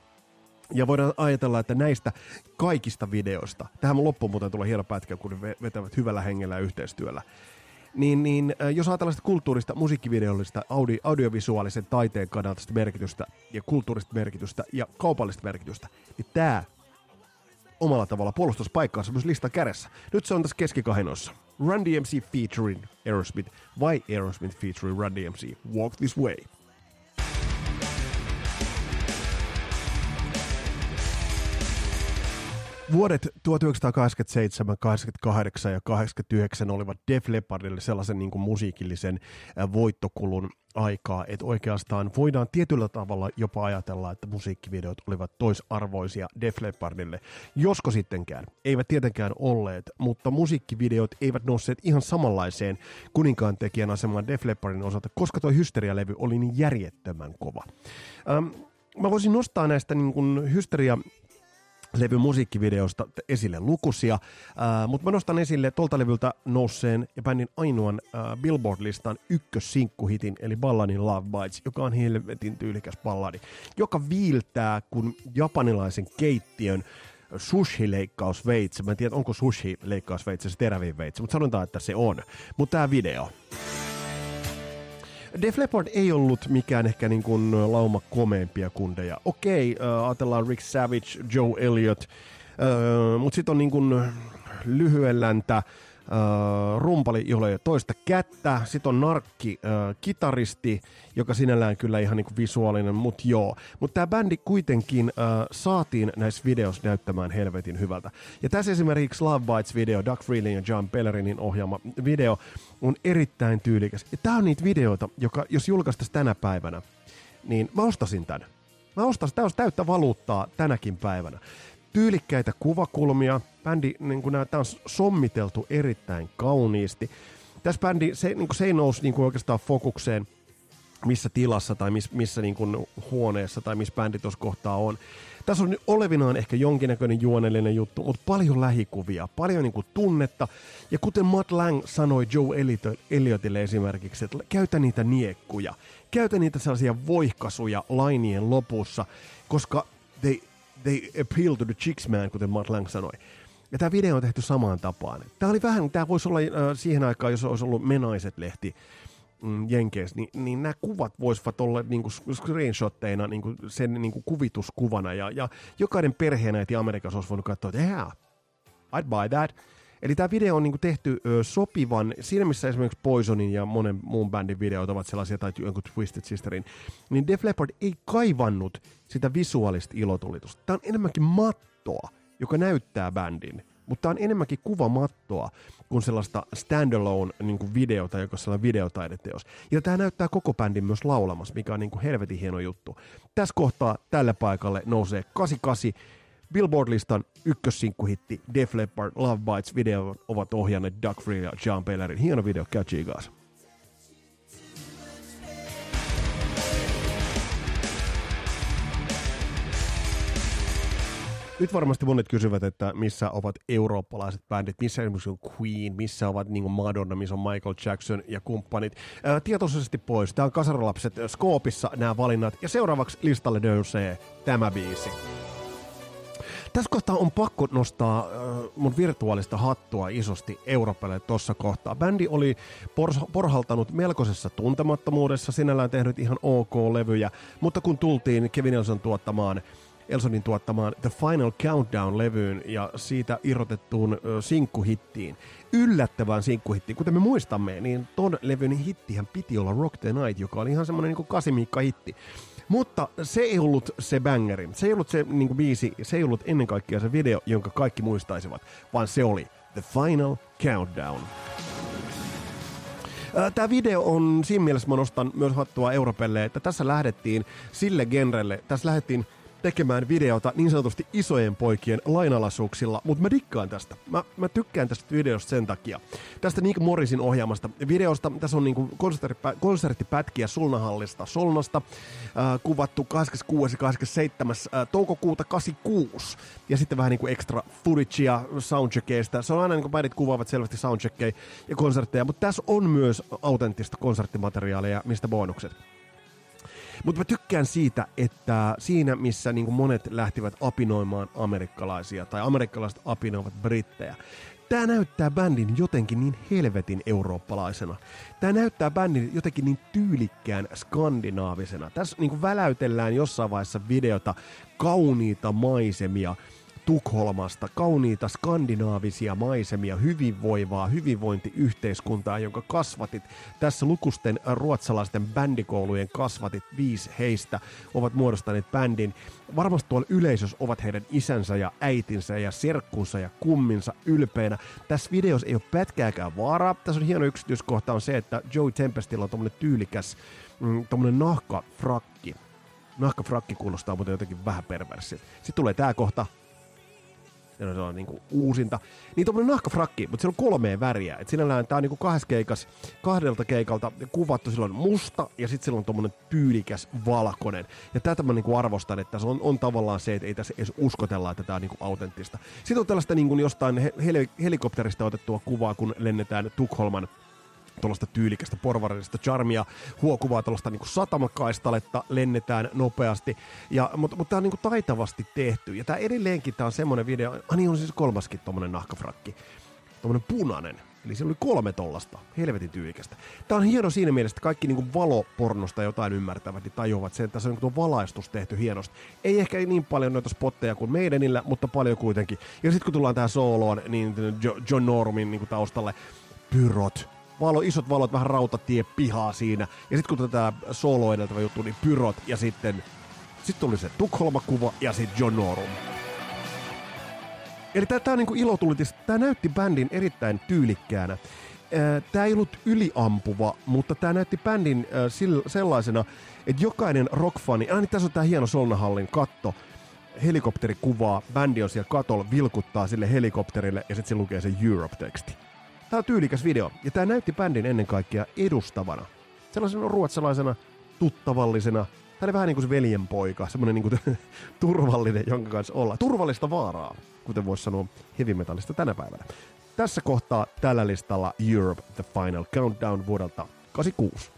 Ja voidaan ajatella, että näistä kaikista videoista, tähän loppuun muuten tulee hieno pätkä, kun ne vetävät hyvällä hengellä ja yhteistyöllä, niin, niin jos ajatellaan sitä kulttuurista, musiikkivideollista, audi, audiovisuaalisen taiteen kannalta merkitystä ja kulttuurista merkitystä ja kaupallista merkitystä, niin tämä omalla tavalla puolustuspaikkaansa myös listan kädessä. Nyt se on tässä keskikahinossa. Run DMC featuring Aerosmith vai Aerosmith featuring Run DMC. Walk This Way. Vuodet 1987, 88 ja 89 olivat Def Leppardille sellaisen niin kuin musiikillisen voittokulun aikaa, että oikeastaan voidaan tietyllä tavalla jopa ajatella, että musiikkivideot olivat toisarvoisia Def Leppardille. Josko sittenkään, eivät tietenkään olleet, mutta musiikkivideot eivät nousseet ihan samanlaiseen kuninkaan tekijän asemaan Def Leppardin osalta, koska tuo Hysteria-levy oli niin järjettömän kova. Ähm, mä voisin nostaa näistä niin kuin hysteria levy musiikkivideosta esille lukuisia, äh, mutta mä nostan esille tuolta levyltä nousseen ja bändin ainoan äh, Billboard-listan ykkössinkkuhitin, eli balladin Love Bites, joka on helvetin tyylikäs balladi, joka viiltää kun japanilaisen keittiön sushi-leikkausveitsi. Mä en tiedä, onko sushi-leikkausveitsi se terävin veitsi, mutta sanotaan, että se on. Mutta tämä video. Def Leppard ei ollut mikään ehkä niin kuin lauma komeempia kundeja. Okei, äh, ajatellaan Rick Savage, Joe Elliott, äh, mutta sitten on niin kuin lyhyelläntä, Uh, rumpali, jolla ei ole toista kättä. Sitten on narkki uh, kitaristi, joka sinällään kyllä ihan niinku visuaalinen, mutta joo. Mutta tämä bändi kuitenkin uh, saatiin näissä videoissa näyttämään helvetin hyvältä. Ja tässä esimerkiksi Love Bites-video, Doug Freeling ja John Pellerinin ohjaama video, on erittäin tyylikäs. Ja tämä on niitä videoita, joka jos julkaistaisiin tänä päivänä, niin mä ostasin tämän. Mä ostaisin, tämä olisi täyttä valuuttaa tänäkin päivänä tyylikkäitä kuvakulmia. Bändi, niin kuin tämä on sommiteltu erittäin kauniisti. Tässä bändi, se, niin kuin, se ei nousi niin kuin oikeastaan fokukseen missä tilassa tai miss, missä niin kuin huoneessa tai missä bändi tuossa kohtaa on. Tässä on olevinaan ehkä jonkinnäköinen juonellinen juttu, mutta paljon lähikuvia, paljon niin kuin tunnetta. Ja kuten Matt Lang sanoi Joe Elliottille esimerkiksi, että käytä niitä niekkuja, käytä niitä sellaisia voihkasuja lainien lopussa, koska they, they appeal to the chicks man, kuten Matt Lang sanoi. Ja tämä video on tehty samaan tapaan. Tämä oli vähän, tämä voisi olla äh, siihen aikaan, jos olisi ollut Menaiset-lehti mm, Jenkeissä, niin, niin nämä kuvat voisivat olla niin kuin screenshotteina niin kuin sen niin kuin kuvituskuvana. Ja, ja jokainen perheenäiti Amerikassa olisi voinut katsoa, että yeah, I'd buy that. Eli tämä video on niinku tehty ö, sopivan, siinä missä esimerkiksi Poisonin ja monen muun bändin videot ovat sellaisia, tai jonkun Twisted Sisterin, niin Def Leppard ei kaivannut sitä visuaalista ilotulitusta. Tämä on enemmänkin mattoa, joka näyttää bändin, mutta tämä on enemmänkin kuvamattoa kuin sellaista standalone niin videota, joka on sellainen videotaideteos. Ja tämä näyttää koko bändin myös laulamassa, mikä on niin kuin helvetin hieno juttu. Tässä kohtaa tälle paikalle nousee 88 Billboard-listan ykkössinkkuhitti Def Leppard Love Bites video ovat ohjanneet Doug Free ja John Pellerin. Hieno video, käy tsiikaas. Nyt varmasti monet kysyvät, että missä ovat eurooppalaiset bändit, missä esimerkiksi on Queen, missä ovat niin Madonna, missä on Michael Jackson ja kumppanit. Ää, tietoisesti pois. Tämä on kasaralapset Skoopissa nämä valinnat. Ja seuraavaksi listalle nousee tämä biisi. Tässä kohtaa on pakko nostaa mun virtuaalista hattua isosti Euroopalle tuossa kohtaa. Bändi oli por- porhaltanut melkoisessa tuntemattomuudessa, sinällään tehnyt ihan ok levyjä, mutta kun tultiin Kevin Nelson tuottamaan Elsonin tuottamaan The Final Countdown-levyyn ja siitä irrotettuun sinkkuhittiin. Yllättävään sinkkuhittiin. Kuten me muistamme, niin ton levyn hittihän piti olla Rock the Night, joka oli ihan semmoinen niin kasimiikka-hitti. Mutta se ei ollut se bangeri. Se ei ollut se niin kuin biisi, se ei ollut ennen kaikkea se video, jonka kaikki muistaisivat, vaan se oli The Final Countdown. Tämä video on, siinä mielessä mä nostan myös hattua Europelle, että tässä lähdettiin sille genrelle, tässä lähdettiin tekemään videota niin sanotusti isojen poikien lainalaisuuksilla, mutta mä dikkaan tästä. Mä, mä tykkään tästä videosta sen takia. Tästä Nick Morrisin ohjaamasta videosta, tässä on niinku konserttipä, konserttipätkiä Solnahallista Solnasta, äh, kuvattu 26. ja 27. Äh, toukokuuta 86. Ja sitten vähän niinku extra footagea soundcheckeista. Se on aina niinku bändit kuvaavat selvästi soundcheckeja ja konsertteja, mutta tässä on myös autenttista konserttimateriaalia, mistä bonukset. Mutta mä tykkään siitä, että siinä missä niin monet lähtivät apinoimaan amerikkalaisia tai amerikkalaiset apinoivat brittejä, Tämä näyttää bändin jotenkin niin helvetin eurooppalaisena. Tämä näyttää bändin jotenkin niin tyylikkään skandinaavisena. Tässä niin väläytellään jossain vaiheessa videota kauniita maisemia, Tukholmasta, kauniita skandinaavisia maisemia, hyvinvoivaa hyvinvointiyhteiskuntaa, jonka kasvatit. Tässä lukusten ruotsalaisten bändikoulujen kasvatit, viisi heistä ovat muodostaneet bändin. Varmasti tuolla yleisössä ovat heidän isänsä ja äitinsä ja serkkunsa ja kumminsa ylpeänä. Tässä videossa ei ole pätkääkään vaaraa. Tässä on hieno yksityiskohta on se, että Joey Tempestillä on tommonen tyylikäs mm, tommonen nahkafrakki. Nahkafrakki kuulostaa muuten jotenkin vähän perversiltä. Sitten tulee tää kohta, se on niin kuin uusinta. Niin tuommoinen nahkafrakki, mutta siellä on kolme väriä. Et sinällään tää on niin kahdessa keikas, kahdelta keikalta kuvattu silloin musta ja sitten siellä on tuommoinen tyylikäs valkoinen. Ja tätä mä niin kuin arvostan, että se on, on tavallaan se, että ei tässä edes uskotella, että tämä on niin kuin autenttista. Sitten on tällaista niin kuin jostain hel- helikopterista otettua kuvaa, kun lennetään Tukholman tuollaista tyylikästä porvarillista charmia, huokuvaa tuollaista niin satamakaistaletta, lennetään nopeasti, ja, mutta, mutta tämä on niin kuin taitavasti tehty, ja tämä edelleenkin tämä on semmoinen video, ah niin on siis kolmaskin tuommoinen nahkafrakki, tuommoinen punainen, Eli se oli kolme tollasta. Helvetin tyylikästä. Tämä on hieno siinä mielessä, että kaikki niin valopornosta jotain ymmärtävät, niin tajuavat sen, että se on niin valaistus tehty hienosti. Ei ehkä niin paljon noita spotteja kuin meidänillä, mutta paljon kuitenkin. Ja sitten kun tullaan tähän sooloon, niin John Normin niin taustalle, pyrot, valo, isot valot, vähän rautatie pihaa siinä. Ja sitten kun tätä solo edeltävä juttu, niin pyrot ja sitten sitten tuli se Tukholma-kuva ja sitten John Norum. Eli tämä niinku ilotulitis, tämä näytti bändin erittäin tyylikkäänä. Tämä ei ollut yliampuva, mutta tämä näytti bändin sellaisena, että jokainen rockfani, aina tässä on tämä hieno Solnahallin katto, helikopterikuvaa, bändi on siellä katolla, vilkuttaa sille helikopterille ja sitten se lukee se Europe-teksti. Tämä on tyylikäs video, ja tämä näytti bändin ennen kaikkea edustavana. Sellaisena ruotsalaisena, tuttavallisena, Tämä oli vähän niin kuin se veljenpoika, semmoinen niin kuin turvallinen, jonka kanssa olla. Turvallista vaaraa, kuten voisi sanoa heavy metallista tänä päivänä. Tässä kohtaa tällä listalla Europe The Final Countdown vuodelta 86.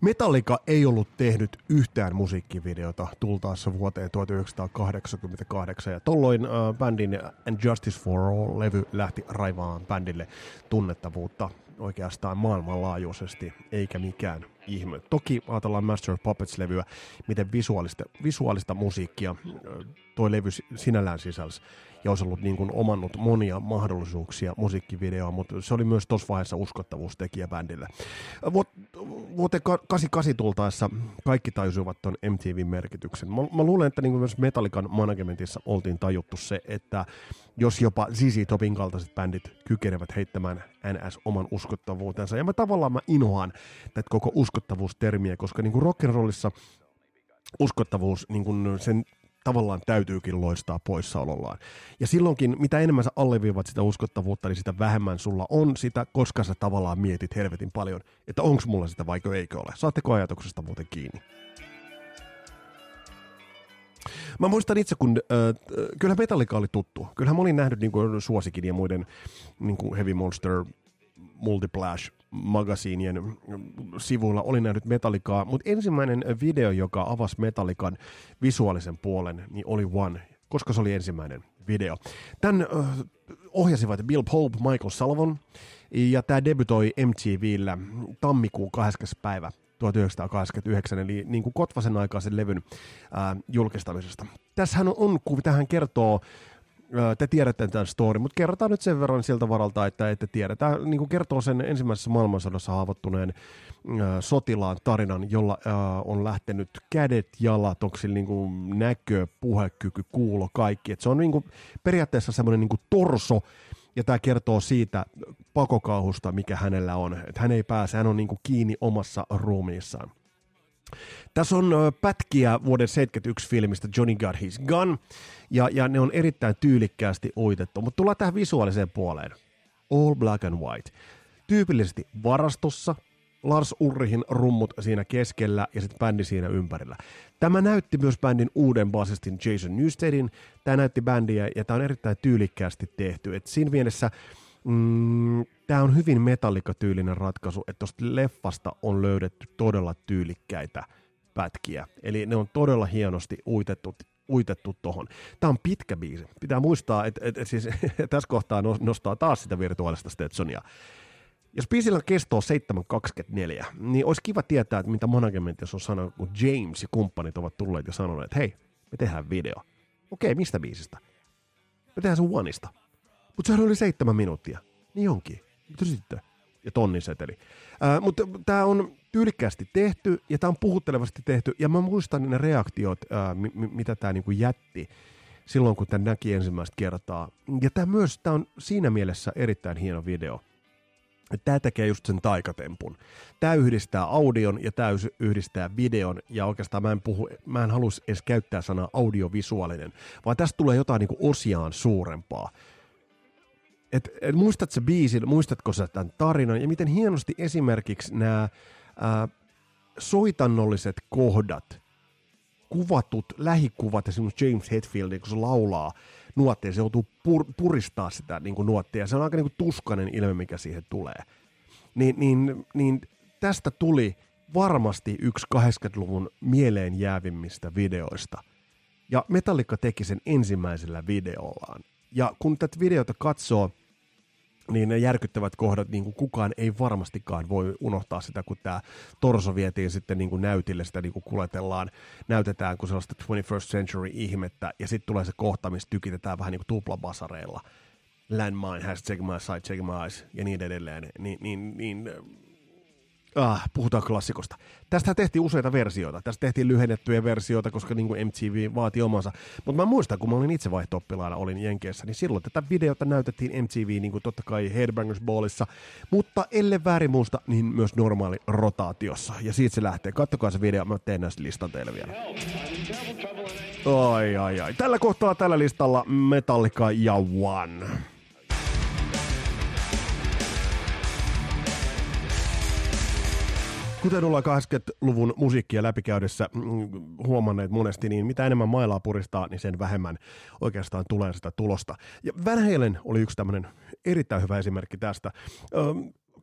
Metallica ei ollut tehnyt yhtään musiikkivideota tultaessa vuoteen 1988 ja tolloin äh, bändin And Justice for All-levy lähti raivaamaan bändille tunnettavuutta oikeastaan maailmanlaajuisesti, eikä mikään ihme. Toki ajatellaan Master of Puppets-levyä, miten visuaalista, visuaalista musiikkia äh, toi levy sinällään sisälsi ja olisi ollut niin kuin omannut monia mahdollisuuksia musiikkivideoon, mutta se oli myös tuossa vaiheessa uskottavuustekijä bändille. Vuoteen 88 tultaessa kaikki tajusivat tuon MTV-merkityksen. Mä, mä luulen, että niin kuin myös Metallican managementissa oltiin tajuttu se, että jos jopa ZZ Topin kaltaiset bändit kykenevät heittämään NS oman uskottavuutensa. Ja mä tavallaan mä inhoan tätä koko uskottavuustermiä, koska niin kuin rock'n'rollissa uskottavuus, niin kuin sen tavallaan täytyykin loistaa poissaolollaan. Ja silloinkin, mitä enemmän sä alleviivat sitä uskottavuutta, niin sitä vähemmän sulla on sitä, koska sä tavallaan mietit helvetin paljon, että onko mulla sitä vaiko eikö ole. Saatteko ajatuksesta muuten kiinni? Mä muistan itse, kun äh, kyllä Metallica oli tuttu. Kyllähän mä olin nähnyt niin kuin, Suosikin ja muiden niin kuin Heavy Monster, Multiplash magasiinien sivuilla oli nähnyt Metallicaa, mutta ensimmäinen video, joka avasi Metallican visuaalisen puolen, niin oli One, koska se oli ensimmäinen video. Tämän uh, ohjasivat Bill Pope, Michael Salvon, Ja tämä debytoi MTVllä tammikuun 80. päivä 1989, eli niin kuin Kotvasen aikaisen levyn ää, julkistamisesta. Tässähän on, on kun tähän kertoo te tiedätte tämän story, mutta kerrotaan nyt sen verran siltä varalta, että ette tiedä. Tämä niin kuin kertoo sen ensimmäisessä maailmansodassa haavoittuneen äh, sotilaan tarinan, jolla äh, on lähtenyt kädet, jalat, onko sillä niin kuin näkö, puhekyky, kuulo, kaikki. Et se on niin kuin, periaatteessa semmoinen niin torso, ja tämä kertoo siitä pakokauhusta, mikä hänellä on. Että hän ei pääse, hän on niin kuin kiinni omassa ruumiissaan. Tässä on pätkiä vuoden 71 filmistä Johnny Got His Gun, ja, ja ne on erittäin tyylikkäästi uitettu. Mutta tullaan tähän visuaaliseen puoleen. All black and white. Tyypillisesti varastossa, Lars Ulrihin rummut siinä keskellä ja sitten bändi siinä ympärillä. Tämä näytti myös bändin uuden basistin Jason Newstedin. Tämä näytti bändiä ja tämä on erittäin tyylikkäästi tehty. Et siinä mielessä mm, tämä on hyvin metallikatyylinen ratkaisu, että tuosta leffasta on löydetty todella tyylikkäitä pätkiä. Eli ne on todella hienosti uitettu, uitettu tohon. Tämä on pitkä biisi. Pitää muistaa, että, että, että siis, tässä kohtaa nostaa taas sitä virtuaalista Stetsonia. Jos biisillä kestoo 7.24, niin olisi kiva tietää, että mitä managementissa on sanonut, kun James ja kumppanit ovat tulleet ja sanoneet, että hei, me tehdään video. Okei, mistä biisistä? Me tehdään sun Oneista. Mutta sehän oli seitsemän minuuttia. Niin onkin. Mitä sitten? Ja tonniseteli. Äh, mutta tämä on tyylikkäästi tehty ja tämä on puhuttelevasti tehty. Ja mä muistan ne reaktiot, äh, m- mitä tämä niinku jätti silloin, kun tämä näki ensimmäistä kertaa. Ja tämä myös tää on siinä mielessä erittäin hieno video. Tämä tekee just sen taikatempun. Tämä yhdistää audion ja tämä yhdistää videon, ja oikeastaan mä en, puhu, mä en halus edes käyttää sanaa audiovisuaalinen, vaan tästä tulee jotain niin kuin osiaan suurempaa et, et muistatko biisin, muistatko sä tämän tarinan ja miten hienosti esimerkiksi nämä soitannolliset kohdat, kuvatut lähikuvat, esimerkiksi James Hetfield, kun se laulaa nuottia, se joutuu pur, puristaa sitä niin kuin nuottia, se on aika niin kuin tuskainen ilme, mikä siihen tulee. Niin, niin, niin tästä tuli varmasti yksi 80-luvun mieleen jäävimmistä videoista. Ja Metallica teki sen ensimmäisellä videollaan. Ja kun tätä videota katsoo, niin ne järkyttävät kohdat, niin kuin kukaan ei varmastikaan voi unohtaa sitä, kun tämä torso vietiin sitten niin kuin näytille, sitä niin kuin kuletellaan, näytetään kuin sellaista 21st century ihmettä, ja sitten tulee se kohta, missä tykitetään vähän niin kuin tuplabasareilla. Landmine, has check my side, check my eyes, ja niin edelleen. Niin, niin, niin Ah, puhutaan klassikosta. Tästä tehtiin useita versioita. Tästä tehtiin lyhennettyjä versioita, koska niin kuin MTV vaati omansa. Mutta mä muistan, kun mä olin itse vaihto olin Jenkeissä, niin silloin tätä videota näytettiin MTV niin kuin totta kai Headbangers Ballissa, mutta ellei väärin muusta, niin myös normaali rotaatiossa. Ja siitä se lähtee. Kattokaa se video, mä teen näistä listan teille vielä. Ai, ai, ai. Tällä kohtaa tällä listalla Metallica ja One. Kuten ollaan 80-luvun musiikkia läpikäydessä mm, huomanneet monesti, niin mitä enemmän mailaa puristaa, niin sen vähemmän oikeastaan tulee sitä tulosta. Ja Van Halen oli yksi tämmöinen erittäin hyvä esimerkki tästä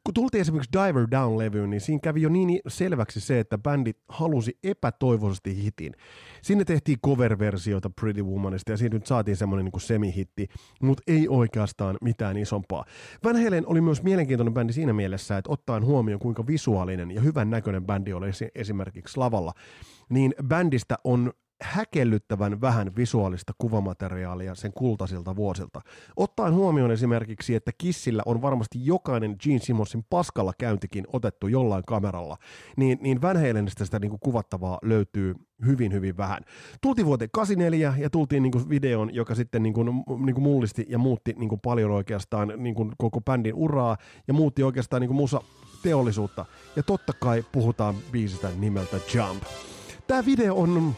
kun tultiin esimerkiksi Diver Down-levyyn, niin siinä kävi jo niin selväksi se, että bändi halusi epätoivoisesti hitin. Sinne tehtiin cover-versiota Pretty Womanista ja siinä nyt saatiin semmoinen niin semi-hitti, mutta ei oikeastaan mitään isompaa. Van Halen oli myös mielenkiintoinen bändi siinä mielessä, että ottaen huomioon kuinka visuaalinen ja hyvän näköinen bändi oli esimerkiksi lavalla, niin bändistä on häkellyttävän vähän visuaalista kuvamateriaalia sen kultaisilta vuosilta. Ottaen huomioon esimerkiksi, että Kissillä on varmasti jokainen Gene Simmonsin paskalla käyntikin otettu jollain kameralla, niin, niin Van Halenista sitä niin kuin kuvattavaa löytyy hyvin, hyvin vähän. Tultiin vuoteen 84 ja tultiin niin kuin videon, joka sitten niin kuin, niin kuin mullisti ja muutti niin kuin paljon oikeastaan niin kuin koko bändin uraa ja muutti oikeastaan niin kuin musa teollisuutta. Ja totta kai puhutaan biisistä nimeltä Jump. Tämä video on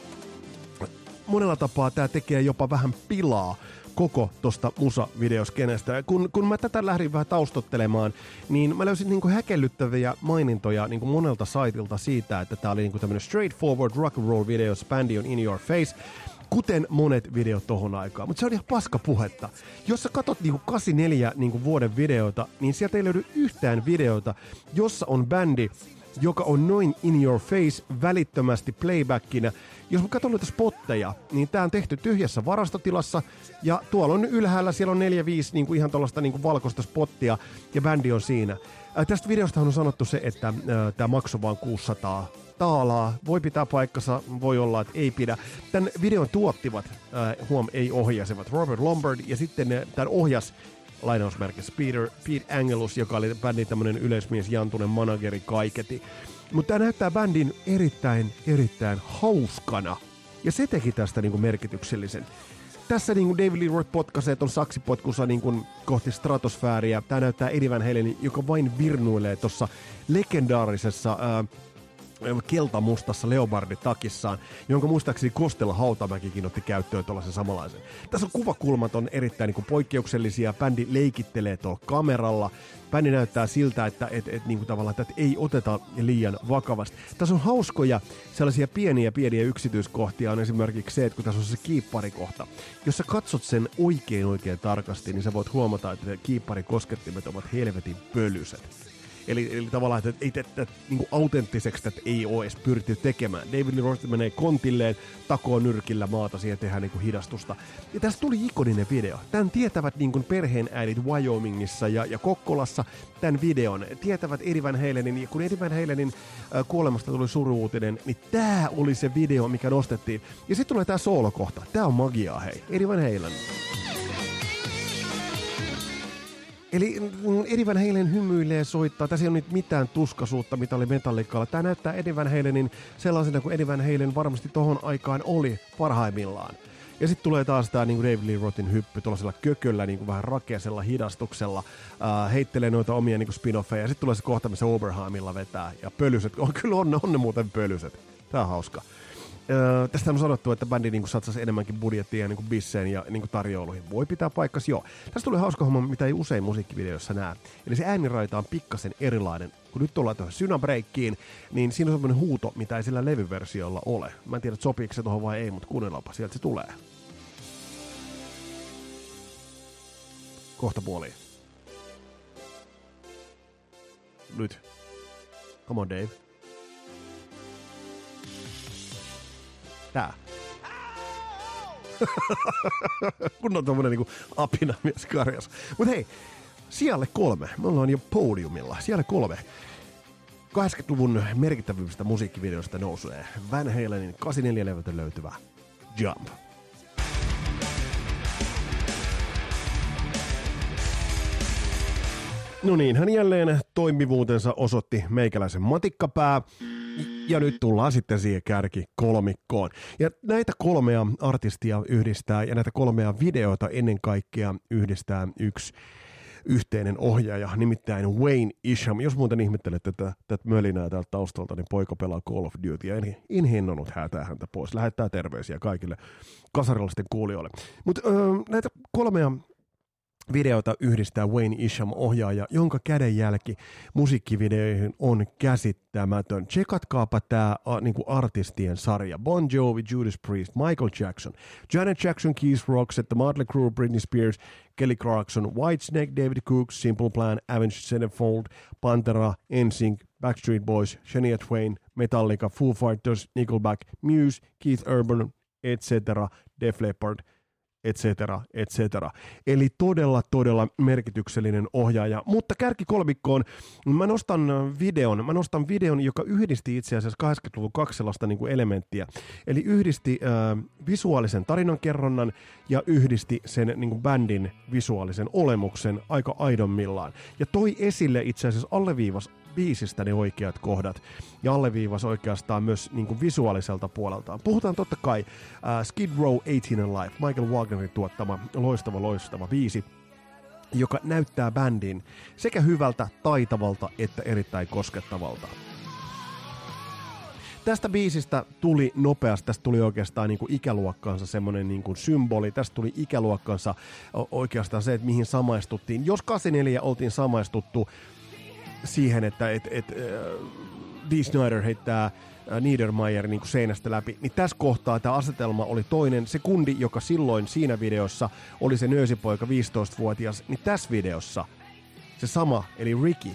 monella tapaa tämä tekee jopa vähän pilaa koko tuosta musa-videoskenestä. Kun, kun mä tätä lähdin vähän taustottelemaan, niin mä löysin niinku häkellyttäviä mainintoja niinku monelta saitilta siitä, että tää oli niinku tämmönen straightforward rock and roll video, Spandy on in your face, kuten monet videot tohon aikaan. Mutta se on ihan paska puhetta. Jos sä katot niinku 84 niinku vuoden videota, niin sieltä ei löydy yhtään videota, jossa on bändi joka on noin in your face välittömästi playbackina. Jos mä katson noita spotteja, niin tää on tehty tyhjässä varastotilassa ja tuolla on ylhäällä, siellä on neljä, viisi niin kuin ihan tuollaista niin kuin valkoista spottia ja bändi on siinä. Ää, tästä videosta on sanottu se, että tämä maksoi vain 600 taalaa. Voi pitää paikkansa, voi olla, että ei pidä. Tämän videon tuottivat, äh, huom, ei ohjasivat, Robert Lombard ja sitten tämän ohjas lainausmerkissä Peter, Pete Angelus, joka oli bändin tämmöinen yleismies, jantunen manageri kaiketi. Mutta tämä näyttää bändin erittäin, erittäin hauskana. Ja se teki tästä niinku merkityksellisen. Tässä niinku David Lee Roth potkaisee ton saksipotkussa niinku kohti stratosfääriä. Tämä näyttää Eddie Halen, joka vain virnuilee tuossa legendaarisessa ää, keltamustassa leoparditakissaan, jonka muistaakseni Kostella Hautamäkikin otti käyttöön tuollaisen samanlaisen. Tässä on kuvakulmat on erittäin niin kuin poikkeuksellisia, bändi leikittelee tuolla kameralla, bändi näyttää siltä, että et, et, niin kuin tavallaan, että ei oteta liian vakavasti. Tässä on hauskoja sellaisia pieniä pieniä yksityiskohtia. On esimerkiksi se, että kun tässä on se kiipparikohta, jos sä katsot sen oikein oikein tarkasti, niin sä voit huomata, että kiipparikoskettimet ovat helvetin pölyset Eli, eli tavallaan, että, että, että, että niin autenttiseksi että ei ole edes pyritty tekemään. David Lee Roth menee kontilleen, takoo nyrkillä maata, siihen tehdään niin hidastusta. Ja tästä tuli ikoninen video. Tämän tietävät niin kuin perheenäidit Wyomingissa ja, ja Kokkolassa tämän videon. Tietävät Eddie Van Halenin, ja kun Eddie Van Halenin äh, kuolemasta tuli suruutinen, niin tämä oli se video, mikä nostettiin. Ja sitten tulee tämä soolokohta. Tämä on magiaa, hei. Eddie Halen. Eli Eddie Van Halen hymyilee soittaa. Tässä ei ole nyt mitään tuskasuutta, mitä oli metallikalla. Tämä näyttää Eddie Van Halenin sellaisena kuin Eddie Van Halen varmasti tohon aikaan oli parhaimmillaan. Ja sitten tulee taas tämä niin David Lee Rothin hyppy tuollaisella kököllä, niin kuin vähän rakeasella hidastuksella, äh, heittelee noita omia niin spin-offeja. Ja sitten tulee se kohta, missä Oberheimilla vetää. Ja pölyset, on kyllä on, on ne muuten pölyset. Tämä on hauska. Öö, tästä on sanottu, että bändi niin satsasi enemmänkin budjettia niin bisseen ja niin tarjouluihin. Voi pitää paikkas, joo. Tästä tuli hauska homma, mitä ei usein musiikkivideossa näe. Eli se ääniraita on pikkasen erilainen. Kun nyt tullaan tuohon Synabreakkiin, niin siinä on semmoinen huuto, mitä ei sillä levyversiolla ole. Mä en tiedä, sopiiko se tuohon vai ei, mutta kuunnellaanpa, sieltä se tulee. Kohta puoliin. Nyt. Come on, Dave. Tää. Kun on tommonen niinku apinamies karjas. Mut hei, siellä kolme. Me ollaan jo podiumilla. Siellä kolme. 80-luvun merkittävyydestä musiikkivideosta nousee Van Halenin 84-levyltä löytyvä Jump. No niin, hän jälleen toimivuutensa osoitti meikäläisen matikkapää. Ja nyt tullaan sitten siihen kärki kolmikkoon. Ja näitä kolmea artistia yhdistää ja näitä kolmea videota ennen kaikkea yhdistää yksi yhteinen ohjaaja, nimittäin Wayne Isham. Jos muuten ihmettelette tätä, tätä mölinää täältä taustalta, niin poika pelaa Call of Duty ja en, en hinnonut häätää häntä pois. Lähettää terveisiä kaikille kasarilaisten kuulijoille. Mutta näitä kolmea videota yhdistää Wayne Isham ohjaaja, jonka kädenjälki musiikkivideoihin on käsittämätön. Tsekatkaapa tämä niinku artistien sarja. Bon Jovi, Judas Priest, Michael Jackson, Janet Jackson, Keith Roxette, The Motley Crue, Britney Spears, Kelly Clarkson, Whitesnake, David Cook, Simple Plan, Avenged Sevenfold, Pantera, NSYNC, Backstreet Boys, Shania Twain, Metallica, Foo Fighters, Nickelback, Muse, Keith Urban, etc., Def Leppard – etc., etc. Eli todella, todella merkityksellinen ohjaaja. Mutta kärkikolmikkoon mä nostan videon, mä nostan videon, joka yhdisti itse asiassa 80-luvun kaksi sellaista niin kuin elementtiä. Eli yhdisti äh, visuaalisen tarinankerronnan ja yhdisti sen niin kuin bändin visuaalisen olemuksen aika aidommillaan. Ja toi esille itse asiassa alleviivas biisistä ne oikeat kohdat ja alleviivas oikeastaan myös niin kuin visuaaliselta puoleltaan. Puhutaan totta kai uh, Skid Row 18 and Life, Michael Wagnerin tuottama loistava loistava biisi, joka näyttää bändin sekä hyvältä, taitavalta että erittäin koskettavalta. Tästä biisistä tuli nopeasti, tästä tuli oikeastaan niin kuin ikäluokkansa semmoinen niin kuin symboli, tästä tuli ikäluokkansa oikeastaan se, että mihin samaistuttiin. Jos 84 oltiin samaistuttu siihen, että et, et, äh, Dee Snyder heittää äh, Niedermayer niin kuin seinästä läpi, niin tässä kohtaa tämä asetelma oli toinen. Se kundi, joka silloin siinä videossa oli se nöösipoika 15-vuotias, niin tässä videossa se sama, eli Ricky,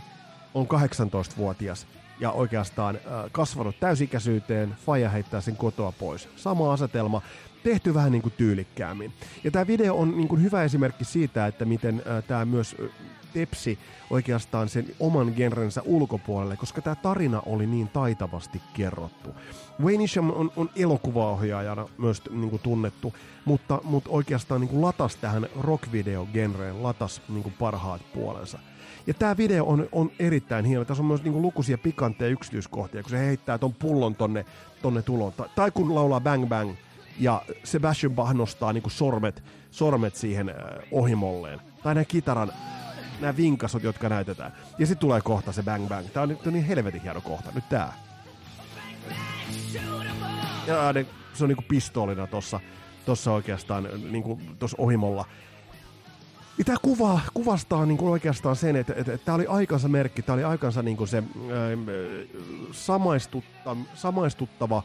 on 18-vuotias ja oikeastaan äh, kasvanut täysikäisyyteen, faija heittää sen kotoa pois. Sama asetelma, tehty vähän niin kuin tyylikkäämmin. Ja tämä video on niin kuin hyvä esimerkki siitä, että miten äh, tämä myös tepsi oikeastaan sen oman genrensä ulkopuolelle, koska tämä tarina oli niin taitavasti kerrottu. Wayne Isham on, on elokuvaohjaajana myös niin kuin tunnettu, mutta, mutta oikeastaan niin kuin latas tähän rock-video-genreen, latas niin kuin parhaat puolensa. Ja tämä video on, on erittäin hieno. Tässä on myös niinku lukuisia pikantteja yksityiskohtia, kun se heittää ton pullon tonne, tonne tuloon. Tai, tai kun laulaa Bang Bang ja Sebastian Bach nostaa niinku sormet, sormet siihen äh, ohimolleen. Tai nämä kitaran, nämä vinkasot, jotka näytetään. Ja sitten tulee kohta se Bang Bang. Tää on, nyt niin helvetin hieno kohta. Nyt tää. Ja ne, se on niinku pistoolina tossa, tossa oikeastaan niinku tossa ohimolla. Ja tämä kuva, kuvastaa niin kuin oikeastaan sen, että, että, että tämä oli aikansa merkki, tämä oli aikansa niin kuin se ää, samaistutta, samaistuttava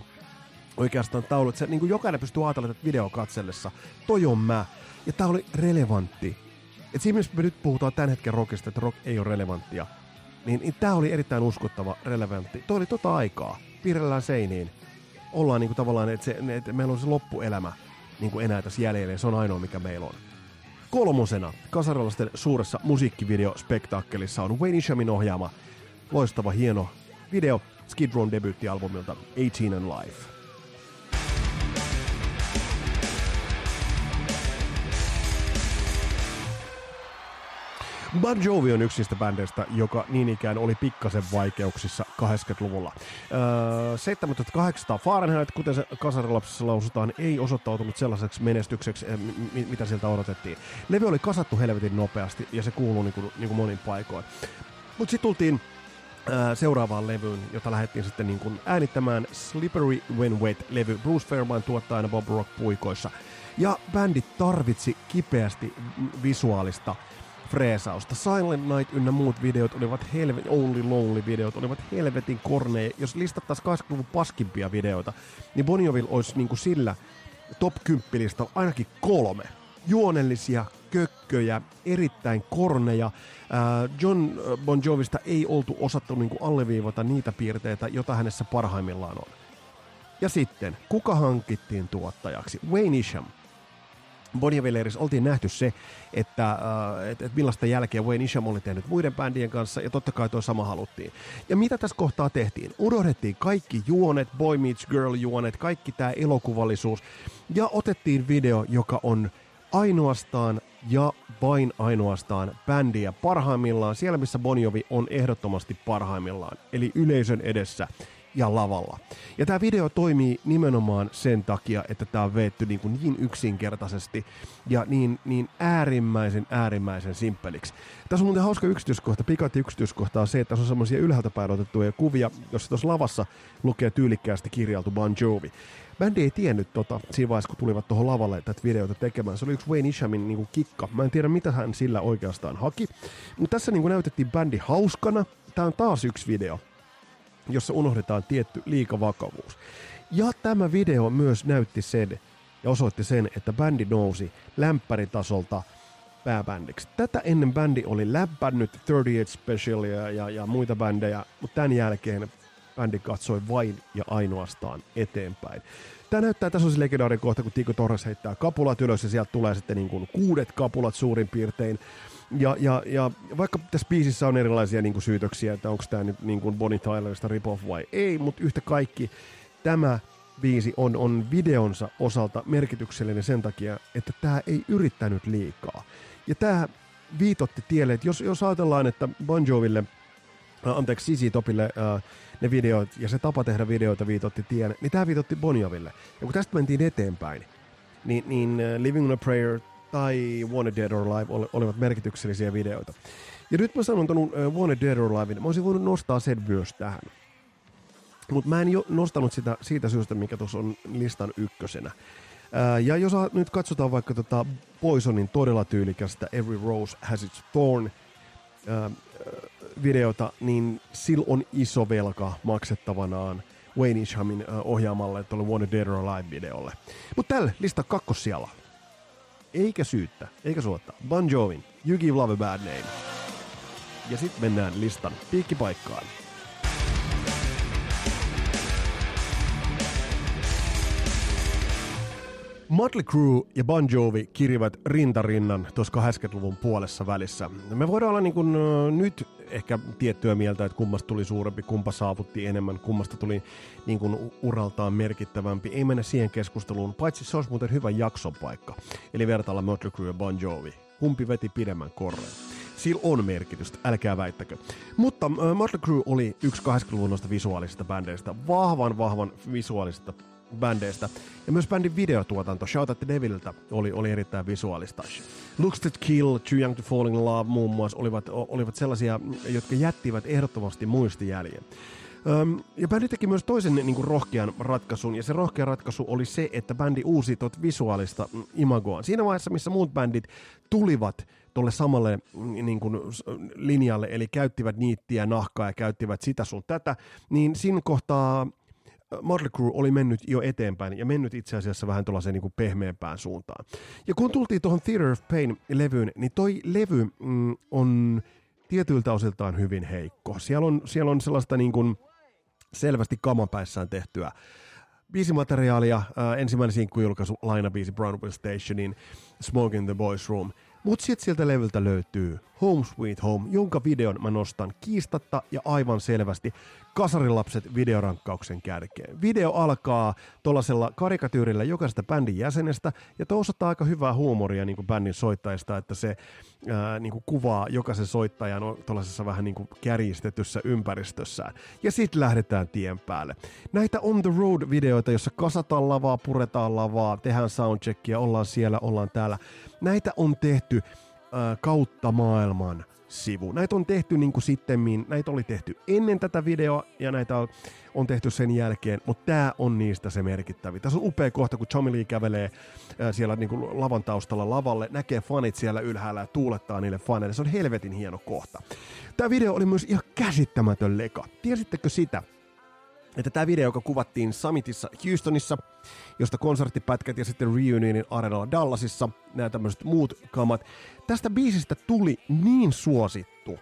oikeastaan taulu, että se, niin kuin jokainen pystyy ajattelemaan että video katsellessa, toi on mä. Ja tämä oli relevantti. Et siinä mielessä me nyt puhutaan tämän hetken rockista, että rock ei ole relevanttia, niin, niin tämä oli erittäin uskottava, relevantti. Toi oli tota aikaa. Piirrellään seiniin. Ollaan niin kuin tavallaan, että, että meillä on se loppuelämä niin kuin enää tässä jäljellä, se on ainoa, mikä meillä on. Kolmosena kasarilaisten suuressa musiikkivideospektaakkelissa on Wayne Ishamin ohjaama loistava hieno video Skid Rown debyyttialbumilta 18 and Life. Bon Jovi on yksi niistä bändeistä, joka niin ikään oli pikkasen vaikeuksissa 80-luvulla. Öö, 7800 Fahrenheit, kuten se kasarilapsissa lausutaan, ei osoittautunut sellaiseksi menestykseksi, eh, mitä sieltä odotettiin. Levy oli kasattu helvetin nopeasti ja se kuuluu niin kuin, niin monin paikoin. Mutta sitten tultiin öö, seuraavaan levyyn, jota lähdettiin sitten niin kuin äänittämään Slippery When Wet-levy Bruce Fairbairn tuottajana Bob Rock puikoissa. Ja bändi tarvitsi kipeästi visuaalista freesausta. Silent Night ynnä muut videot olivat helvetin, Only Lonely videot olivat helvetin korneja. Jos listattaisiin 80-luvun paskimpia videoita, niin Bonioville olisi niin kuin sillä top 10 ainakin kolme. Juonellisia, kökköjä, erittäin korneja. John Bon Jovista ei oltu osattu niin kuin alleviivata niitä piirteitä, joita hänessä parhaimmillaan on. Ja sitten, kuka hankittiin tuottajaksi? Wayne Isham – Bonjavelleris oltiin nähty se, että, äh, että, että millaista jälkeä Wayne Isham oli tehnyt muiden bändien kanssa, ja totta kai tuo sama haluttiin. Ja mitä tässä kohtaa tehtiin? Unohdettiin kaikki juonet, Boy Meets Girl juonet, kaikki tämä elokuvallisuus, ja otettiin video, joka on ainoastaan ja vain ainoastaan bändiä parhaimmillaan, siellä missä Bonjovi on ehdottomasti parhaimmillaan, eli yleisön edessä – ja lavalla. Ja tämä video toimii nimenomaan sen takia, että tämä on veetty niin, kuin niin yksinkertaisesti ja niin, niin äärimmäisen äärimmäisen simppeliksi. Tässä on muuten hauska yksityiskohta, pikantti yksityiskohta on se, että tässä on semmoisia ylhäältä päin otettuja kuvia, jossa tuossa lavassa lukee tyylikkäästi kirjautu Bon Jovi. Bändi ei tiennyt tota, siinä vaiheessa, kun tulivat tuohon lavalle tätä videota tekemään. Se oli yksi Wayne Ishamin niin kuin kikka. Mä en tiedä, mitä hän sillä oikeastaan haki. Mutta tässä niin kuin näytettiin bändi hauskana. Tämä on taas yksi video, jossa unohdetaan tietty liikavakavuus. Ja tämä video myös näytti sen ja osoitti sen, että bändi nousi lämpäritasolta pääbändiksi. Tätä ennen bändi oli läppännyt 38 Specialia ja, ja muita bändejä, mutta tämän jälkeen bändi katsoi vain ja ainoastaan eteenpäin. Tämä näyttää, tässä on se legendaarinen kohta, kun Tiko Torres heittää kapulat ylös ja sieltä tulee sitten niin kuin kuudet kapulat suurin piirtein. Ja, ja, ja vaikka tässä biisissä on erilaisia niin kuin syytöksiä, että onko tämä nyt niin kuin Bonnie Tylerista rip-off vai ei, mutta yhtä kaikki tämä biisi on, on videonsa osalta merkityksellinen sen takia, että tämä ei yrittänyt liikaa. Ja tämä viitotti tielle, että jos, jos ajatellaan, että Bon Joville, äh, anteeksi, Sisi Topille äh, ne videot ja se tapa tehdä videoita viitotti tien, niin tämä viitotti Bon Joville. Ja kun tästä mentiin eteenpäin, niin, niin uh, Living on a Prayer tai Wanted Dead or Alive olivat merkityksellisiä videoita. Ja nyt mä sanon uh, Wanted Dead or Alive, mä olisin voinut nostaa sen myös tähän. Mutta mä en jo nostanut sitä siitä syystä, mikä tuossa on listan ykkösenä. Uh, ja jos nyt katsotaan vaikka tota Poisonin todella tyylikästä Every Rose Has Its Thorn uh, videota, niin sillä on iso velka maksettavanaan Wayne Ishamin ohjaamalle tuolle Wanted Dead or Alive-videolle. Mutta tälle lista kakkossijalla eikä syyttä, eikä suotta. Bon Jovin, You Give Love a Bad Name. Ja sitten mennään listan piikkipaikkaan. Motley Crue ja Bon Jovi kirivät rintarinnan tuossa 80-luvun puolessa välissä. Me voidaan olla niin kuin, nyt ehkä tiettyä mieltä, että kummasta tuli suurempi, kumpa saavutti enemmän, kummasta tuli niin kuin uraltaan merkittävämpi. Ei mennä siihen keskusteluun, paitsi se olisi muuten hyvä jakson paikka. Eli vertailla Motley Crue ja Bon Jovi. Kumpi veti pidemmän korren? Sillä on merkitystä, älkää väittäkö. Mutta äh, Crue oli yksi 80-luvun noista visuaalisista bändeistä, vahvan, vahvan visuaalisista bändeistä. Ja myös bändin videotuotanto Shout at the Devililtä oli, oli erittäin visuaalista. Looks to Kill, Too Young to Fall in Love muun muassa olivat, olivat sellaisia, jotka jättivät ehdottomasti muistijäljen. Öm, ja bändi teki myös toisen niin kuin, rohkean ratkaisun, ja se rohkea ratkaisu oli se, että bändi uusi tot visuaalista mm, imagoa. Siinä vaiheessa, missä muut bändit tulivat tuolle samalle mm, niin kuin, linjalle, eli käyttivät niittiä, nahkaa ja käyttivät sitä sun tätä, niin siinä kohtaa Motley Crue oli mennyt jo eteenpäin ja mennyt itse asiassa vähän tuollaiseen niin pehmeämpään suuntaan. Ja kun tultiin tuohon Theater of Pain-levyyn, niin toi levy mm, on tietyiltä osiltaan hyvin heikko. Siellä on, siellä on sellaista niin kuin selvästi kamapäissään tehtyä biisimateriaalia. Äh, ensimmäinen sinkkujulkaisu lainabiisi Brownville Stationin Smoke in the Boys Room. Mutta sitten sieltä levyltä löytyy Home Sweet Home, jonka videon mä nostan kiistatta ja aivan selvästi kasarilapset videorankkauksen kärkeen. Video alkaa tuollaisella karikatyyrillä jokaisesta bändin jäsenestä, ja tuossa aika hyvää huumoria niin kuin bändin soittajista, että se ää, niin kuin kuvaa jokaisen soittajan tuollaisessa vähän niin kuin kärjistetyssä ympäristössään. Ja sitten lähdetään tien päälle. Näitä on the road-videoita, jossa kasataan lavaa, puretaan lavaa, tehdään soundcheckia, ollaan siellä, ollaan täällä. Näitä on tehty kautta maailman sivu. Näitä on tehty niin kuin sittemmin, näitä oli tehty ennen tätä videoa ja näitä on, on tehty sen jälkeen, mutta tämä on niistä se merkittävä. Tässä on upea kohta, kun Tommy Lee kävelee ää, siellä niin kuin lavan taustalla lavalle, näkee fanit siellä ylhäällä ja tuulettaa niille faneille. Se on helvetin hieno kohta. Tämä video oli myös ihan käsittämätön leka. Tiesittekö sitä, että tämä video, joka kuvattiin Summitissa Houstonissa, josta konserttipätkät ja sitten Reunionin Arenalla Dallasissa, nämä tämmöiset muut kamat, tästä biisistä tuli niin suosittu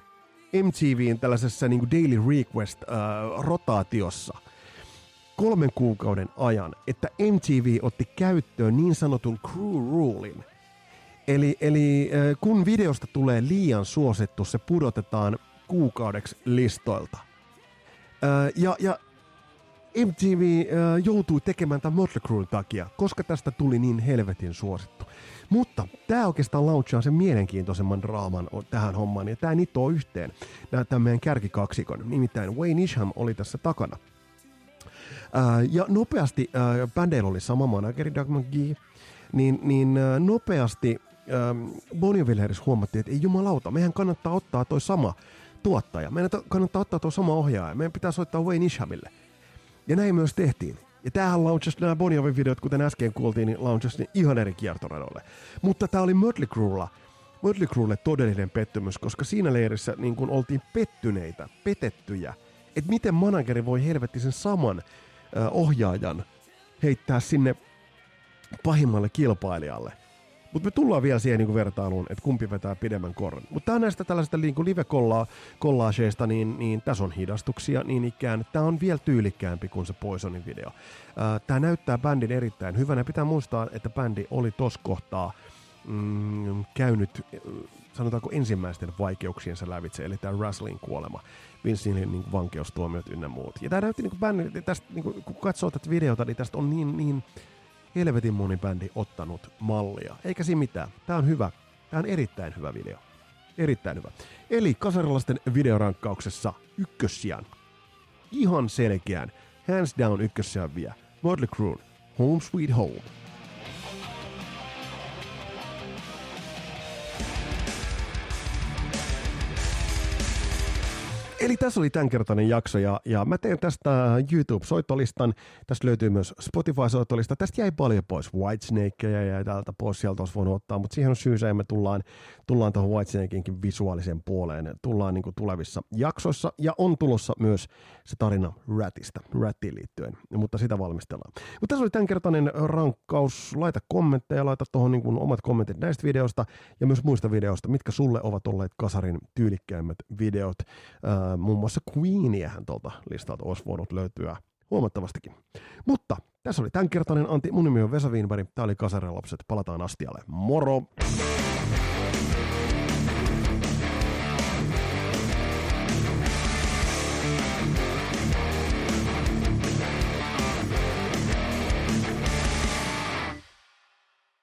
MTVn tällaisessa niin kuin Daily Request-rotaatiossa äh, kolmen kuukauden ajan, että MTV otti käyttöön niin sanotun crew rulein. Eli, eli äh, kun videosta tulee liian suosittu, se pudotetaan kuukaudeksi listoilta. Äh, ja, ja MTV äh, joutui tekemään tämän Motley Cruen takia, koska tästä tuli niin helvetin suosittu. Mutta tämä oikeastaan launchaa sen mielenkiintoisemman draaman tähän hommaan, ja tämä nitoo yhteen tämän meidän kärkikaksikon. Nimittäin Wayne Isham oli tässä takana. Ää, ja nopeasti, ää, bändeillä oli sama manageri Doug McGee, niin, niin ää, nopeasti Bonnie huomattiin, että ei jumalauta, meidän kannattaa ottaa toi sama tuottaja, meidän kannattaa ottaa tuo sama ohjaaja, meidän pitää soittaa Wayne Ishamille. Ja näin myös tehtiin. Ja tämähän launchasi nämä Bon videot, kuten äsken kuultiin, niin launchasi ihan eri kiertoradoille. Mutta tämä oli Mötley Cruella, Mötley Cruelle todellinen pettymys, koska siinä leirissä niin kun oltiin pettyneitä, petettyjä, että miten manageri voi helvetti sen saman äh, ohjaajan heittää sinne pahimmalle kilpailijalle – mutta me tullaan vielä siihen niin vertailuun, että kumpi vetää pidemmän korren. Mutta tämä näistä tällaisista niin live-kollaaseista, niin, niin tässä on hidastuksia niin ikään. Tämä on vielä tyylikkäämpi kuin se Poisonin video. Tämä näyttää bändin erittäin hyvänä. Pitää muistaa, että bändi oli tos kohtaa mm, käynyt sanotaanko ensimmäisten vaikeuksiensa lävitse, eli tämä Wrestling kuolema, Vince niin vankeustuomiot ynnä muut. Ja tämä näytti, niin kuin bändi, tästä, niin kuin, kun katsoo tätä videota, niin tästä on niin, niin helvetin moni bändi ottanut mallia. Eikä siinä mitään. Tämä on hyvä. Tämä on erittäin hyvä video. Erittäin hyvä. Eli kasarilaisten videorankkauksessa ykkössijan. Ihan selkeän. Hands down ykkössijan vie. Motley Crue. Home Sweet Home. Eli tässä oli tämänkertainen jakso ja, ja mä teen tästä YouTube-soittolistan. Tästä löytyy myös Spotify-soittolista. Tästä jäi paljon pois. Whitesnake ja täältä pois, sieltä olisi voinut ottaa, mutta siihen on syy se, me tullaan, tullaan tuohon Whitesnakeinkin visuaaliseen puoleen. Tullaan niin tulevissa jaksoissa ja on tulossa myös se tarina Ratista, Rattiin liittyen, mutta sitä valmistellaan. Mutta tässä oli tämänkertainen rankkaus. Laita kommentteja, laita tuohon niin omat kommentit näistä videoista ja myös muista videoista, mitkä sulle ovat olleet kasarin tyylikkäimmät videot. Äh, muun muassa Queeniähän tuolta listalta olisi voinut löytyä huomattavastikin. Mutta Tässä oli tämänkertainen Antti. Mun nimi on Vesa Wienberg. Tää oli Kasarelapset. Palataan astialle. Moro!